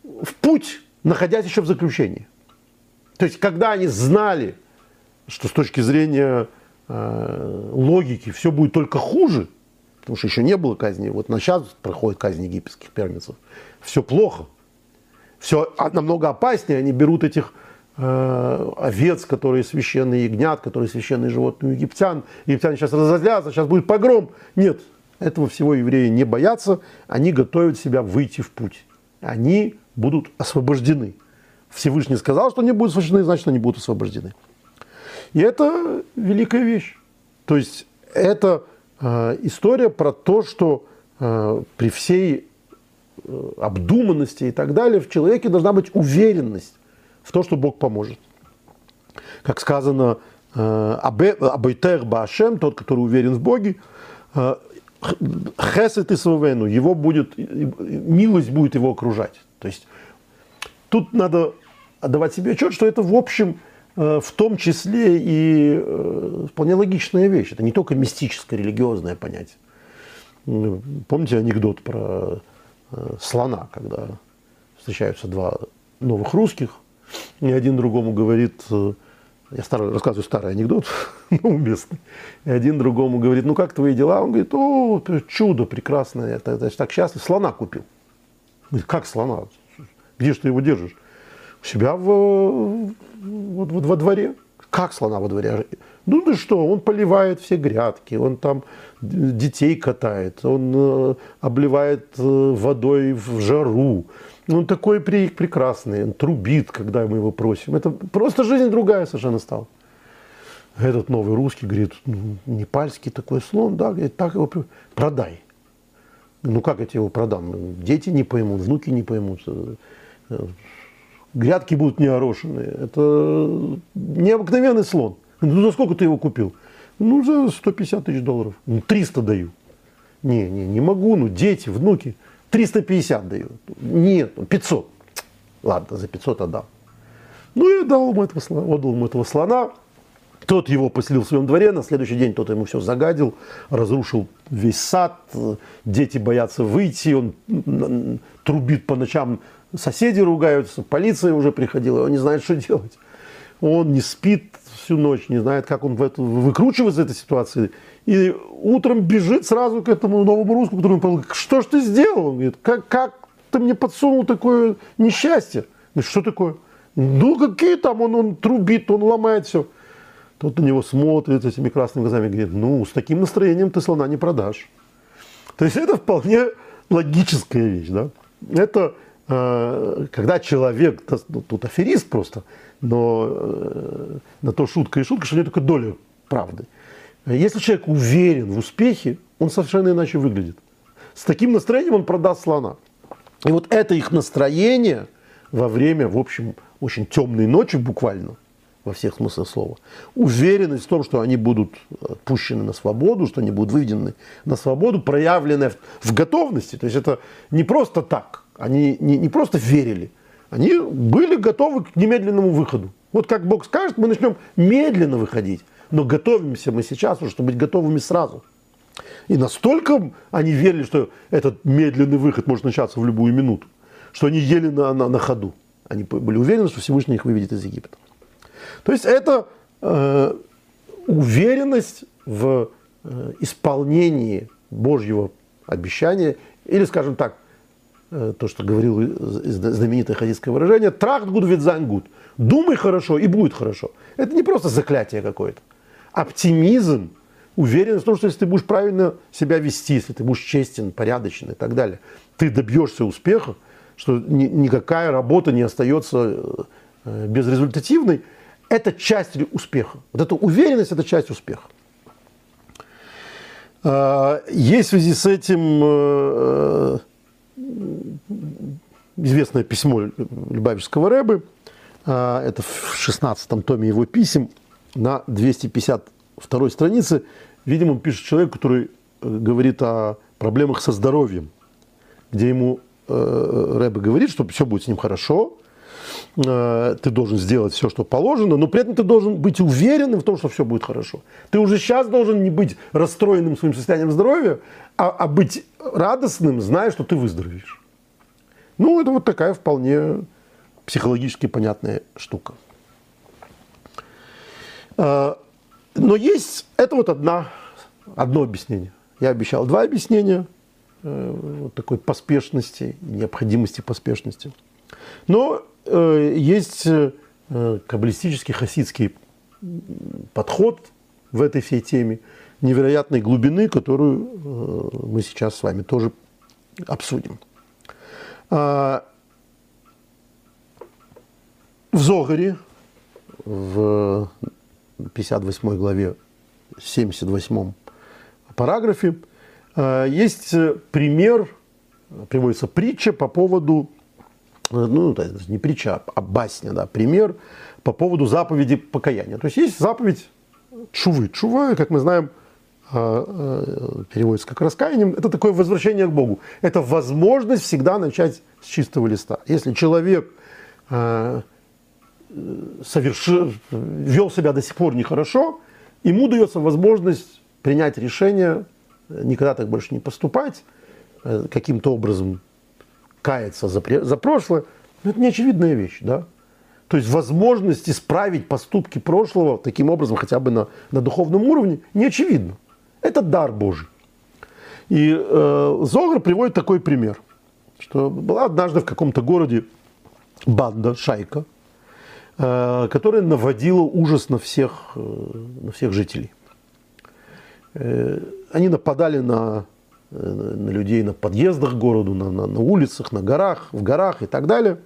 в путь, находясь еще в заключении. То есть, когда они знали, что с точки зрения Э, логики все будет только хуже, потому что еще не было казни. Вот на сейчас проходит казнь египетских первенцев. Все плохо. Все намного опаснее. Они берут этих овец, которые священные ягнят, которые священные животные египтян. Египтяне сейчас разозлятся, сейчас будет погром. Нет, этого всего евреи не боятся. Они готовят себя выйти в путь. Они будут освобождены. Всевышний сказал, что они будут освобождены, значит, они будут освобождены. И это великая вещь. То есть это э, история про то, что э, при всей э, обдуманности и так далее в человеке должна быть уверенность в то, что Бог поможет. Как сказано, э, Абайтер Баашем, тот, который уверен в Боге, э, Хесет и Свавену, его будет, милость будет его окружать. То есть тут надо отдавать себе отчет, что это в общем Э, в том числе и вполне логичная вещь. Это не только мистическое, религиозное понятие. Помните анекдот про слона, когда встречаются два новых русских, и один другому говорит, я старый, рассказываю старый анекдот, ну, уместный, и один другому говорит, ну как твои дела? Он говорит, о, чудо прекрасное, я так счастлив, слона купил. Говорит, как слона? Где же ты его держишь? У себя в, вот, вот во дворе. Как слона во дворе? Ну ты что, он поливает все грядки, он там детей катает, он э, обливает э, водой в жару. Он такой прекрасный, он трубит, когда мы его просим. Это просто жизнь другая совершенно стала. Этот новый русский говорит, ну, непальский такой слон, да, говорит, так его продай. Ну как я тебе его продам? Дети не поймут, внуки не поймут. Грядки будут неорошенные. Это необыкновенный слон. Ну за сколько ты его купил? Ну за 150 тысяч долларов. Ну 300 даю. Не, не, не могу, ну дети, внуки. 350 даю. Нет, 500. Ладно, за 500 отдам. Ну я дал ему этого слона, отдал ему этого слона. Тот его поселил в своем дворе, на следующий день тот ему все загадил, разрушил весь сад, дети боятся выйти, он трубит по ночам, соседи ругаются, полиция уже приходила, он не знает, что делать. Он не спит всю ночь, не знает, как он в эту, выкручивается из этой ситуации. И утром бежит сразу к этому новому русскому, который ему что ж ты сделал? Он говорит, как, как ты мне подсунул такое несчастье? Говорит, что такое? Ну, какие там, он, он трубит, он ломает все. Тот на него смотрит этими красными глазами говорит, ну, с таким настроением ты слона не продашь. То есть это вполне логическая вещь, да? Это когда человек, ну, тут аферист просто, но э, на то шутка и шутка, что у него только доля правды. Если человек уверен в успехе, он совершенно иначе выглядит. С таким настроением он продаст слона. И вот это их настроение во время, в общем, очень темной ночи буквально, во всех смыслах слова. Уверенность в том, что они будут пущены на свободу, что они будут выведены на свободу, проявленная в готовности. То есть это не просто так. Они не, не просто верили, они были готовы к немедленному выходу. Вот как Бог скажет, мы начнем медленно выходить. Но готовимся мы сейчас чтобы быть готовыми сразу. И настолько они верили, что этот медленный выход может начаться в любую минуту, что они ели на, на, на ходу. Они были уверены, что Всевышний их выведет из Египта. То есть это э, уверенность в э, исполнении Божьего обещания, или, скажем так, то, что говорил знаменитое хасидское выражение, טראַכט גוט וועט זײַן גוט. Думай хорошо и будет хорошо. Это не просто заклятие какое-то. Оптимизм, уверенность в том, что если ты будешь правильно себя вести, если ты будешь честен, порядочен и так далее, ты добьешься успеха, что ни, никакая работа не остается э, безрезультативной, это часть успеха. Вот эта уверенность – это часть успеха. А, есть в связи с этим э, известное письмо Любавичского Рэбы, а, это в 16 томе его писем, на 252 странице, видимо, пишет человек, который э, говорит о проблемах со здоровьем, где ему э, Рэбе говорит, что все будет с ним хорошо, ты должен сделать все, что положено, но при этом ты должен быть уверенным в том, что все будет хорошо. Ты уже сейчас должен не быть расстроенным своим состоянием здоровья, а, а быть радостным, зная, что ты выздоровеешь. Ну, это вот такая вполне психологически понятная штука. Э, но есть, это вот одна, одно объяснение. Я обещал два объяснения э, вот такой поспешности, необходимости поспешности. Но Э, есть э, каббалистический хасидский подход в этой всей теме невероятной глубины, которую э, мы сейчас с вами тоже обсудим. А, в Зогаре, в 58 главе, 78 параграфе, есть пример, приводится притча по поводу ну, это не притча, а басня, да, пример по поводу заповеди покаяния. То есть есть заповедь чувы. Чува, как мы знаем, а, а, переводится как раскаянием, это такое возвращение к Богу. Это возможность всегда начать с чистого листа. Если человек а, совершил, вел себя до сих пор нехорошо, ему дается возможность принять решение никогда так больше не поступать, э, каким-то образом каяться за, за прошлое, но это не очевидная вещь, да? То есть возможность исправить поступки прошлого таким образом, хотя бы на, на духовном уровне, не очевидно. Это дар Божий. И э, Зогар приводит такой пример, что была однажды в каком-то городе банда, шайка, которая наводила ужас на всех, на всех жителей. Они нападали на, на людей на подъездах к городу, на, на, на улицах, на горах, в горах и так далее.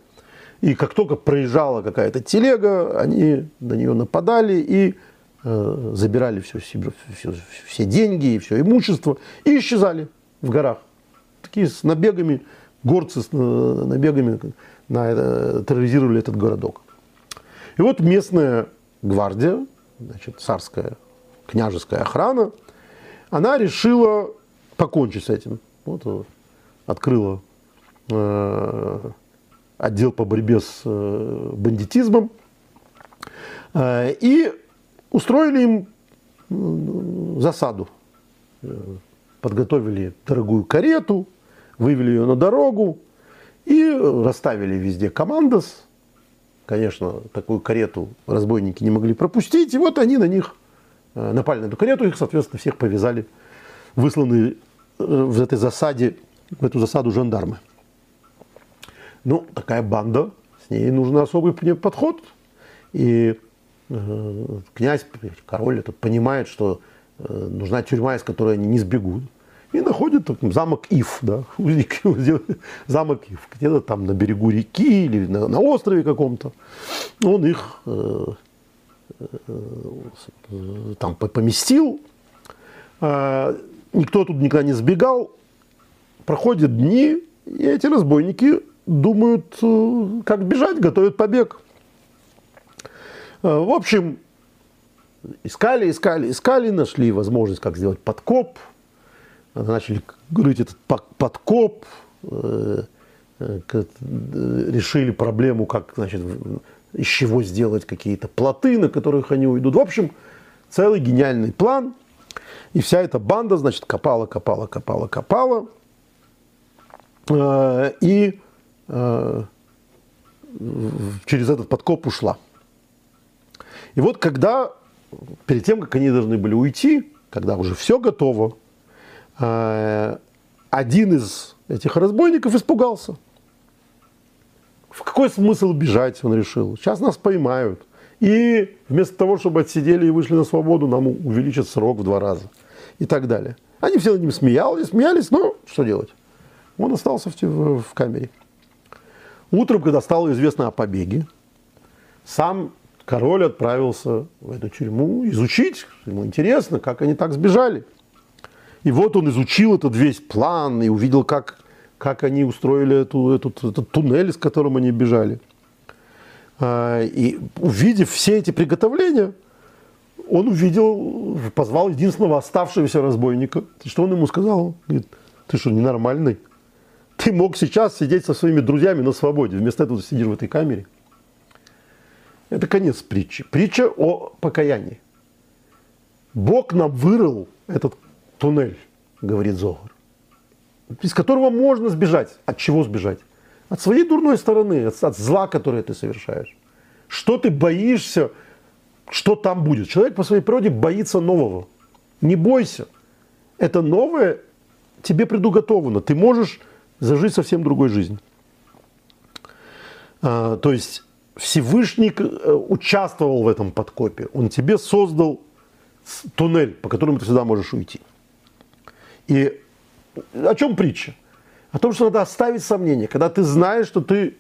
И как только проезжала какая-то телега, они на нее нападали и э, забирали все, все, все деньги и все имущество и исчезали в горах. Такие с набегами, горцы с э, набегами на, э, терроризировали этот городок. И вот местная гвардия, значит, царская княжеская охрана, она решила покончить с этим. Вот э, открыла э, отдел по борьбе с э, бандитизмом э, и устроили им засаду. Э, подготовили дорогую карету, вывели ее на дорогу и расставили везде командос. Конечно, такую карету разбойники не могли пропустить. И вот они на них э, напали на эту карету, их, соответственно, всех повязали, высланные э, в этой засаде, в эту засаду жандармы. Ну, такая банда, с ней нужен особый подход. И э, князь, король этот понимает, что э, нужна тюрьма, из которой они не сбегут. И находит так, замок Ив, да, замок Ив, где-то там на берегу реки или на, на острове каком-то. Он их э, э, там поместил. Э, никто тут никогда не сбегал. Проходят дни, и эти разбойники думают, э, как бежать, готовят побег. Э, в общем, искали, искали, искали, нашли возможность, как сделать подкоп, начали рыть этот подкоп, э, решили проблему, как, значит, из чего сделать какие-то плоты, на которых они уйдут. В общем, целый гениальный план. И вся эта банда, значит, копала, копала, копала, копала. И Э, через этот подкоп ушла. И вот когда, перед тем, как они должны были уйти, когда уже все готово, э, один из этих разбойников испугался. В какой смысл бежать, он решил. Сейчас нас поймают. И вместо того, чтобы отсидели и вышли на свободу, нам увеличат срок в два раза. И так далее. Они все над ним смеялись, смеялись, но что делать? Он остался в, в камере. Утром, когда стало известно о побеге, сам король отправился в эту тюрьму изучить. Ему интересно, как они так сбежали. И вот он изучил этот весь план и увидел, как, как они устроили эту, этот, этот туннель, с которым они бежали. А, и увидев все эти приготовления, он увидел, позвал единственного оставшегося разбойника. Что он ему сказал? Говорит, ты что, ненормальный? Ты мог сейчас сидеть со своими друзьями на свободе, вместо этого сидишь в этой камере. Это конец притчи. Притча о покаянии. Бог нам вырыл этот туннель, говорит Зогар, из которого можно сбежать. От чего сбежать? От своей дурной стороны, от, от зла, которое ты совершаешь. Что ты боишься, что там будет? Человек по своей природе боится нового. Не бойся. Это новое тебе предуготовано. Ты можешь зажить совсем другой жизнь. А, то есть Всевышний э, участвовал в этом подкопе. Он тебе создал туннель, по которому ты всегда можешь уйти. И о чем притча? О том, что надо оставить сомнения, когда ты знаешь, что ты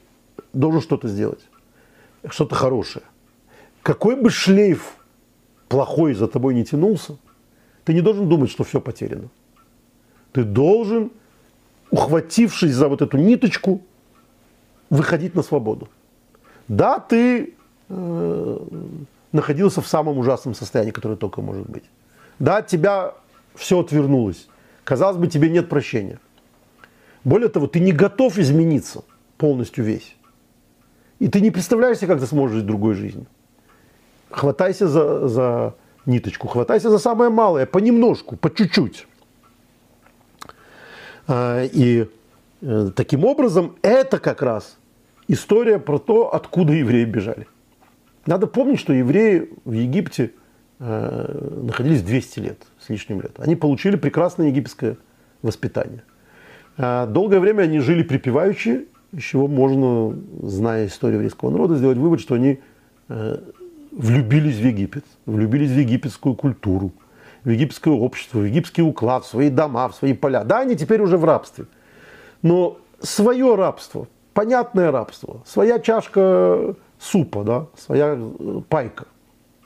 должен что-то сделать, что-то хорошее. Какой бы шлейф плохой за тобой не тянулся, ты не должен думать, что все потеряно. Ты должен ухватившись за вот эту ниточку, выходить на свободу. Да, ты э, находился в самом ужасном состоянии, которое только может быть. Да, от тебя все отвернулось. Казалось бы, тебе нет прощения. Более того, ты не готов измениться полностью весь. И ты не представляешь себе, как ты сможешь жить другой жизнью. Хватайся за, за ниточку, хватайся за самое малое, понемножку, по чуть-чуть. А, и э, таким образом это как раз история про то, откуда евреи бежали. Надо помнить, что евреи в Египте э, находились 200 лет с лишним лет. Они получили прекрасное египетское воспитание. А, долгое время они жили припеваючи, из чего можно, зная историю еврейского народа, сделать вывод, что они влюбились в Египет, влюбились в египетскую культуру, в египетское общество, в египетский уклад, в свои дома, в свои поля. Да, они теперь уже в рабстве. Но свое рабство, понятное рабство, своя чашка супа, да, своя пайка.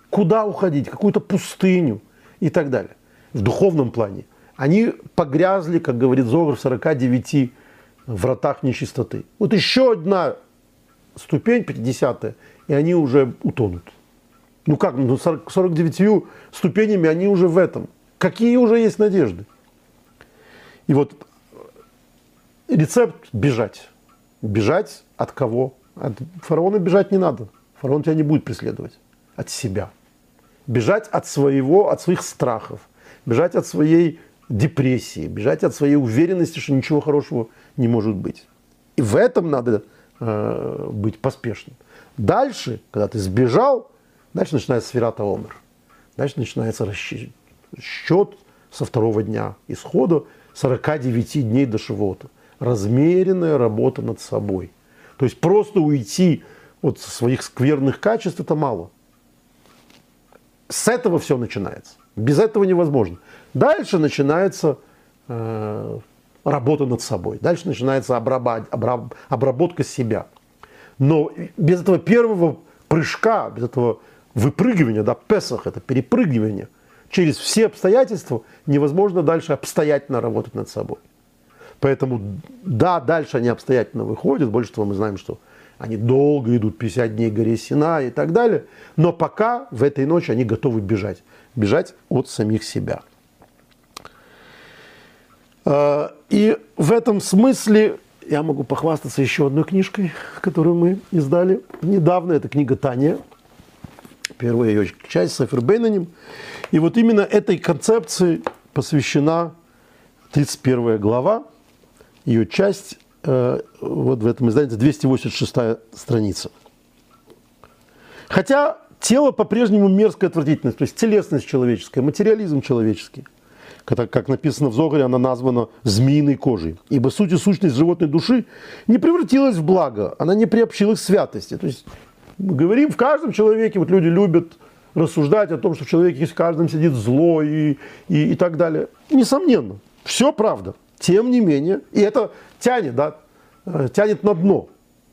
Куда уходить? Какую-то пустыню и так далее. В духовном плане. Они погрязли, как говорит Зогр, в 49 вратах нечистоты. Вот еще одна ступень, 50 и они уже утонут. Ну как, ну 49 ступенями они уже в этом. Какие уже есть надежды? И вот рецепт бежать. Бежать от кого? От фараона бежать не надо. Фараон тебя не будет преследовать. От себя. Бежать от своего, от своих страхов. Бежать от своей депрессии. Бежать от своей уверенности, что ничего хорошего не может быть. И в этом надо э, быть поспешным. Дальше, когда ты сбежал, дальше начинается сферата омер. Дальше начинается счет со второго дня исхода 49 дней до Шивота. Размеренная работа над собой. То есть просто уйти от своих скверных качеств это мало. С этого все начинается. Без этого невозможно. Дальше начинается э, работа над собой. Дальше начинается обрабат, обраб, обработка себя. Но без этого первого прыжка, без этого выпрыгивания, да, Песах, это перепрыгивание через все обстоятельства, невозможно дальше обстоятельно работать над собой. Поэтому, да, дальше они обстоятельно выходят. Больше того, мы знаем, что они долго идут, 50 дней горе Сина и так далее. Но пока в этой ночи они готовы бежать. Бежать от самих себя. А, и в этом смысле я могу похвастаться еще одной книжкой, которую мы издали недавно. Это книга Таня. Первая ее часть с Бейнанем. И вот именно этой концепции посвящена 31 глава, ее часть, э, вот в этом издании, 286 страница. Хотя тело по-прежнему мерзкая отвратительность, то есть телесность человеческая, материализм человеческий – как написано в Зогаре, она названа змеиной кожей. Ибо суть и сущность животной души не превратилась в благо, она не приобщилась к святости. То есть мы говорим в каждом человеке, вот люди любят рассуждать о том, что в человеке в каждом сидит зло и, и, и так далее. Несомненно, все правда. Тем не менее, и это тянет, да, э, тянет на дно.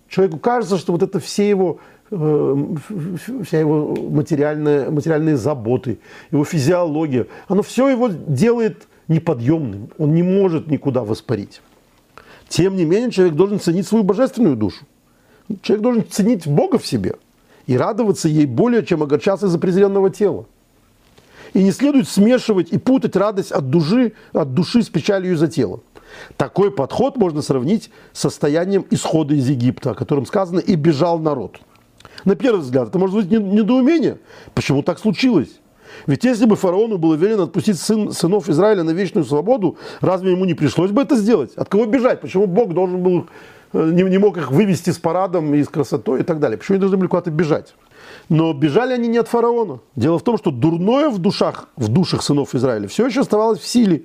Человеку кажется, что вот это все его вся его материальная, материальные заботы, его физиология, оно все его делает неподъемным. Он не может никуда воспарить. Тем не менее, человек должен ценить свою божественную душу. Человек должен ценить Бога в себе и радоваться ей более, чем огорчаться из-за презренного тела. И не следует смешивать и путать радость от души, от души с печалью из-за тела. Такой подход можно сравнить с состоянием исхода из Египта, о котором сказано «и бежал народ». На первый взгляд, это может быть недоумение. Почему так случилось? Ведь если бы фараону было велено отпустить сын, сынов Израиля на вечную свободу, разве ему не пришлось бы это сделать? От кого бежать? Почему Бог должен был, э, не, не мог их вывести с парадом и с красотой и так далее? Почему они должны были куда-то бежать? Но бежали они не от фараона. Дело в том, что дурное в душах, в душах сынов Израиля все еще оставалось в силе,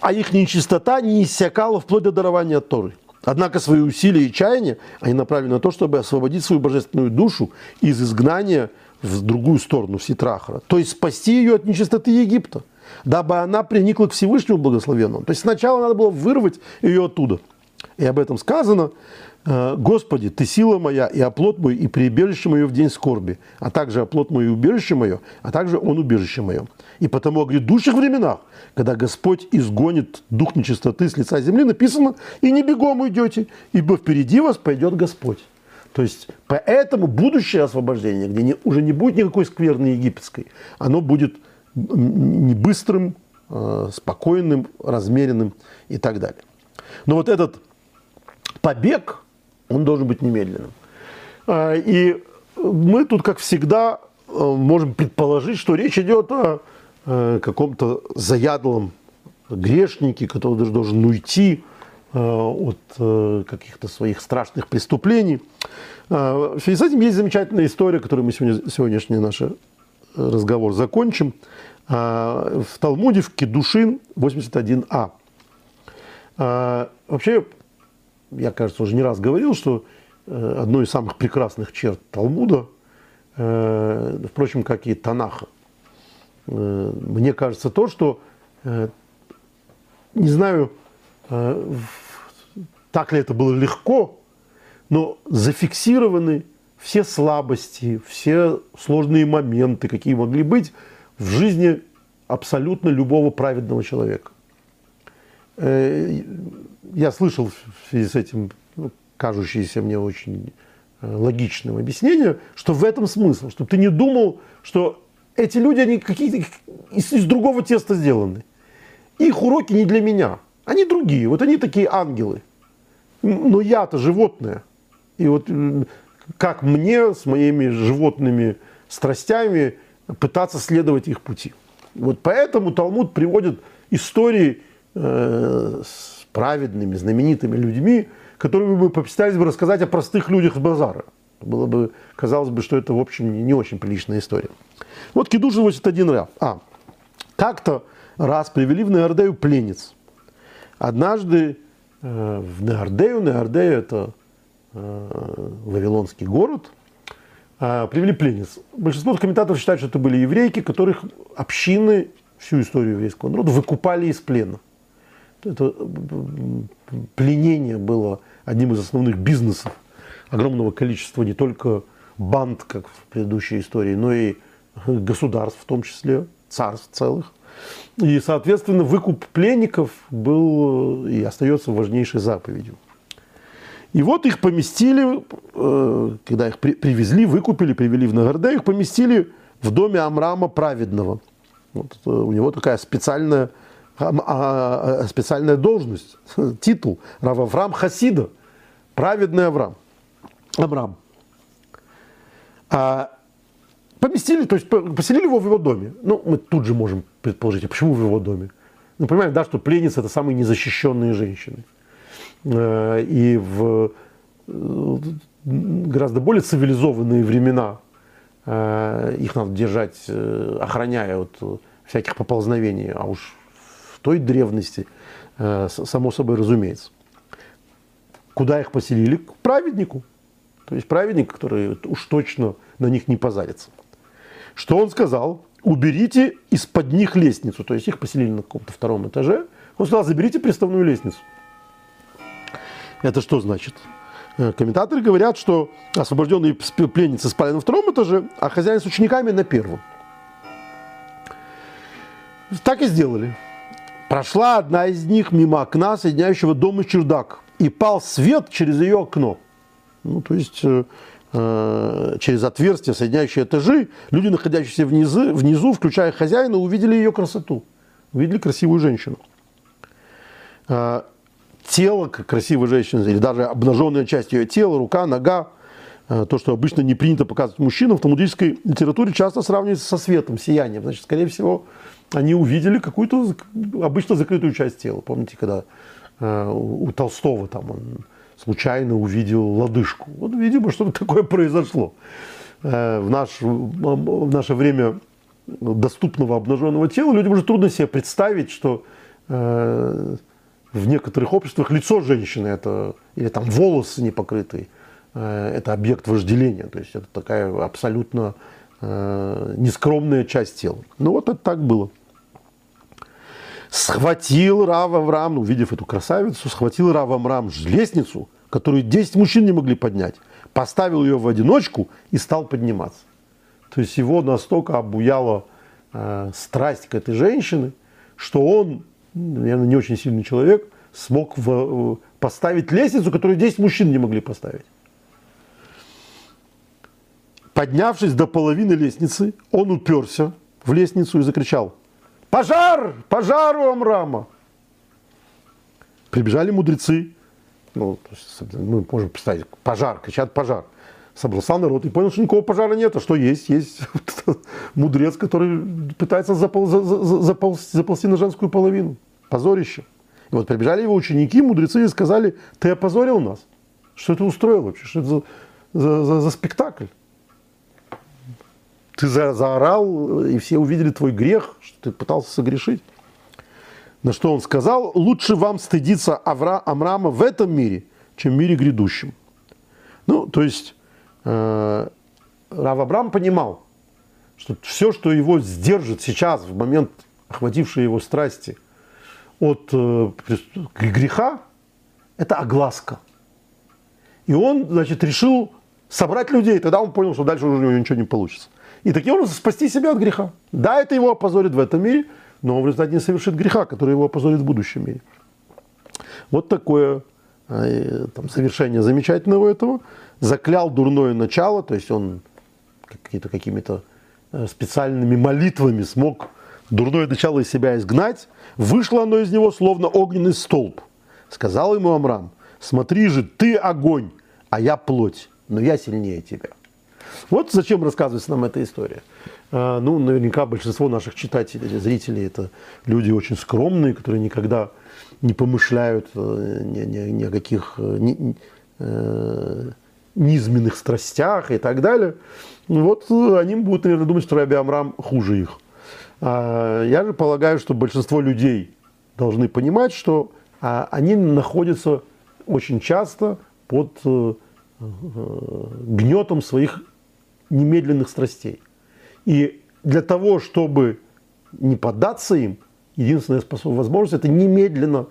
а их нечистота не иссякала вплоть до дарования Торы. Однако свои усилия и чаяния они направлены на то, чтобы освободить свою божественную душу из изгнания в другую сторону, в Ситрахара. То есть спасти ее от нечистоты Египта, дабы она приникла к Всевышнему благословенному. То есть сначала надо было вырвать ее оттуда. И об этом сказано Господи, Ты сила моя и оплот мой, и прибежище мое в день скорби, а также оплот мой и убежище мое, а также Он убежище мое. И потому о грядущих временах, когда Господь изгонит дух нечистоты с лица земли, написано, и не бегом уйдете, ибо впереди вас пойдет Господь. То есть, поэтому будущее освобождение, где не, уже не будет никакой скверны египетской, оно будет не быстрым, э, спокойным, размеренным и так далее. Но вот этот побег, он должен быть немедленным. А, и мы тут, как всегда, э, можем предположить, что речь идет о э, каком-то заядлом грешнике, который даже должен уйти э, от каких-то своих страшных преступлений. А, в связи с этим есть замечательная история, которую мы сегодня, сегодняшний наш разговор закончим. А, в Талмуде в Кедушин 81а. Вообще, я, кажется, уже не раз говорил, что э, одной из самых прекрасных черт Талмуда впрочем, как и Танаха. Мне кажется то, что, не знаю, так ли это было легко, но зафиксированы все слабости, все сложные моменты, какие могли быть в жизни абсолютно любого праведного человека. Э, я слышал в связи с этим ну, кажущееся мне очень э, логичным объяснение, что в этом смысл, чтобы ты не думал, что эти люди, они какие-то из, из другого теста сделаны. Их уроки не для меня, они другие, вот они такие ангелы. Но я-то животное. И вот как мне с моими животными страстями пытаться следовать их пути. Вот поэтому Талмуд приводит истории э, с праведными, знаменитыми людьми, которыми мы попытались бы рассказать о простых людях с базара. Было бы, казалось бы, что это, в общем, не очень приличная история. Вот Кидуш 81 раз. А, как-то раз привели в Неордею пленниц. Однажды э, в Неордею, Неордею это э, Вавилонский город – а, привели пленниц. Большинство комментаторов считают, что это были еврейки, которых общины всю историю еврейского народа выкупали из плена. Это пленение было одним из основных бизнесов огромного количества не только банд, как в предыдущей истории, но и государств, в том числе царств целых. И, соответственно, выкуп пленников был и остается важнейшей заповедью. И вот их поместили, э, когда их привезли, выкупили, привели в Нагарде, их поместили в доме Амрама Праведного. Вот э, у него такая специальная, специальная должность, титул. Рававрам Хасида, праведный Авраам. Амрам. А поместили, то есть поселили его в его доме. Ну, мы тут же можем предположить, а почему в его доме? Ну, понимаем, да, что пленницы – это самые незащищенные женщины. Э, и в э, гораздо более цивилизованные времена э, их надо держать, охраняя от всяких поползновений, а уж той древности, само собой разумеется. Куда их поселили? К праведнику. То есть праведник, который уж точно на них не позарится. Что он сказал? Уберите из-под них лестницу. То есть их поселили на каком-то втором этаже. Он сказал, заберите приставную лестницу. Это что значит? Э, комментаторы говорят, что освобожденные пленницы спали на втором этаже, а хозяин с учениками на первом. Так и сделали. Прошла одна из них мимо окна, соединяющего дом и чердак, и пал свет через ее окно. Ну, то есть э, э через отверстие, соединяющее этажи, люди, находящиеся внизу, внизу, включая хозяина, увидели ее красоту, увидели красивую женщину. Э, тело красивой женщины, или даже обнаженная часть ее тела, рука, нога, э, то, что обычно не принято показывать мужчинам, в талмудической литературе часто сравнивается со светом, сиянием. Значит, скорее всего, они увидели какую-то обычно закрытую часть тела. Помните, когда э, у Толстого там он случайно увидел лодыжку. Вот, видимо, что-то такое произошло. Э, в, наш, в наше время доступного обнаженного тела людям уже трудно себе представить, что в некоторых обществах лицо женщины это, или там волосы не покрытые, э, это объект вожделения. То есть это такая абсолютно э, нескромная часть тела. Ну вот это так было. Схватил Рав Авраам, увидев эту красавицу, схватил Рав Авраам лестницу, которую 10 мужчин не могли поднять, поставил ее в одиночку и стал подниматься. То есть его настолько обуяла э, страсть к этой женщине, что он наверное, не очень сильный человек, смог в, поставить лестницу, которую 10 мужчин не могли поставить. Поднявшись до половины лестницы, он уперся в лестницу и закричал «Пожар! Пожар у Амрама!» Прибежали мудрецы, ну, мы можем представить, пожар, кричат «пожар!» собрался народ и понял, что никакого пожара нет, а что есть? Есть мудрец, который пытается запол, заползти, заползти на женскую половину. Позорище. И вот прибежали его ученики, мудрецы, и сказали, ты опозорил нас. Что ты устроил вообще? Что это за, за, за, за спектакль? Ты за, заорал, и все увидели твой грех, что ты пытался согрешить. На что он сказал, лучше вам стыдиться Авра, Амрама в этом мире, чем в мире грядущем. Ну, то есть, Э, Рав Абрам понимал, что все, что его сдержит сейчас, в момент охватившей его страсти, от э, греха, это огласка. И он, значит, решил собрать людей. Тогда он понял, что дальше уже у него ничего не получится. И таким образом спасти себя от греха. Да, это его опозорит в этом мире, но он в результате не совершит греха, который его опозорит в будущем мире. Вот такое э, там, совершение замечательного этого. Заклял дурное начало, то есть он какие-то какими-то э, специальными молитвами смог дурное начало из себя изгнать. Вышло оно из него словно огненный столб. Сказал ему Амрам, смотри же, ты огонь, а я плоть, но я сильнее тебя. Вот зачем рассказывается нам эта история. А, ну, наверняка большинство наших читателей, зрителей, это люди очень скромные, которые никогда не помышляют э, ни, ни, ни о каких э, ни, э, низменных страстях и так далее. Вот они будут, наверное, думать, что Раби Амрам хуже их. А, я же полагаю, что большинство людей должны понимать, что а, они находятся очень часто под гнетом своих немедленных страстей. И для того, чтобы не поддаться им, единственная способность, возможность – это немедленно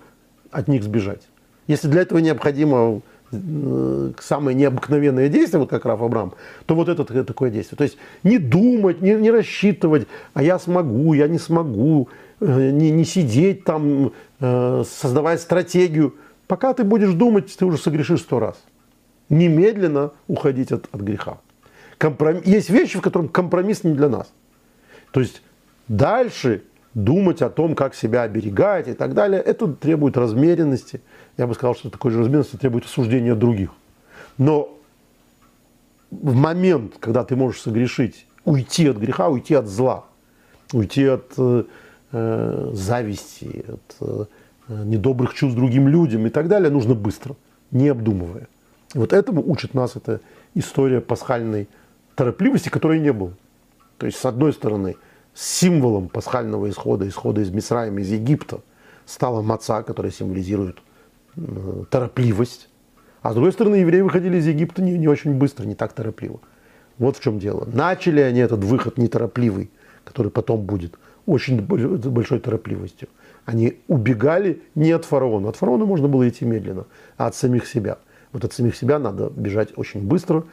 от них сбежать. Если для этого необходимо э, самое необыкновенное действие, вот как Раф Абрам, то вот это такое действие. То есть не думать, не, не рассчитывать, а я смогу, я не смогу, э, не, не сидеть там, э, создавая стратегию. Пока ты будешь думать, ты уже согрешишь сто раз. Немедленно уходить от, от греха компромисс, есть вещи, в которых компромисс не для нас. То есть дальше думать о том, как себя оберегать и так далее, это требует размеренности. Я бы сказал, что такой же размеренности требует осуждения других. Но в момент, когда ты можешь согрешить, уйти от греха, уйти от зла, уйти от э, э зависти, от э, недобрых чувств другим людям и так далее, нужно быстро, не обдумывая. Вот этому учит нас эта история пасхальной торопливости, которой не было. То есть, с одной стороны, символом пасхального исхода, исхода из Мисраима, из Египта, стала маца, которая символизирует э, торопливость. А с другой стороны, евреи выходили из Египта не, не очень быстро, не так торопливо. Вот в чем дело. Начали они этот выход неторопливый, который потом будет, очень большой торопливостью. Они убегали не от фараона. От фараона можно было идти медленно, а от самих себя. Вот от самих себя надо бежать очень быстро,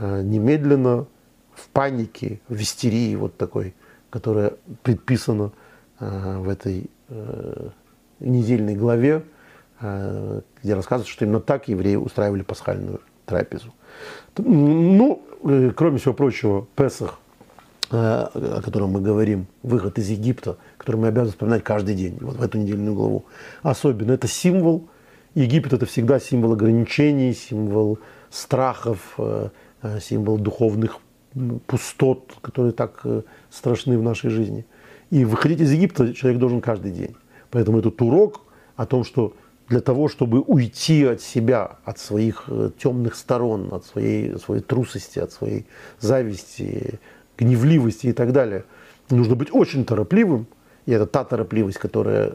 немедленно в панике, в истерии вот такой, которая предписана э, в этой э, недельной главе, где рассказывается, что именно так евреи устраивали пасхальную трапезу. Ну, кроме всего прочего, Песах, о котором мы говорим, выход из Египта, который мы обязаны вспоминать каждый день, вот в эту недельную главу, особенно это символ. Египет это всегда символ ограничений, символ страхов, Э, символ духовных пустот, которые так э, страшны в нашей жизни. И выходить из Египта человек должен каждый день. Поэтому этот урок о том, что для того, чтобы уйти от себя, от своих э, темных сторон, от своей, своей трусости, от своей зависти, гневливости и так далее, нужно быть очень торопливым. И это та торопливость, которая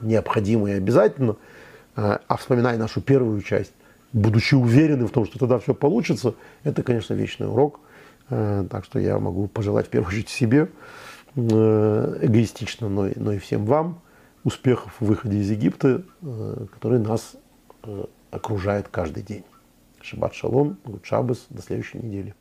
необходима и обязательна. А вспоминая нашу первую часть, будучи уверенным в том, что тогда все получится, это, конечно, вечный урок. Э, так что я могу пожелать в первую очередь себе, э, эгоистично, но, но и всем вам, успехов в выходе из Египта, э, который нас окружает каждый день. Шаббат шалом, гуд шаббас, до следующей недели.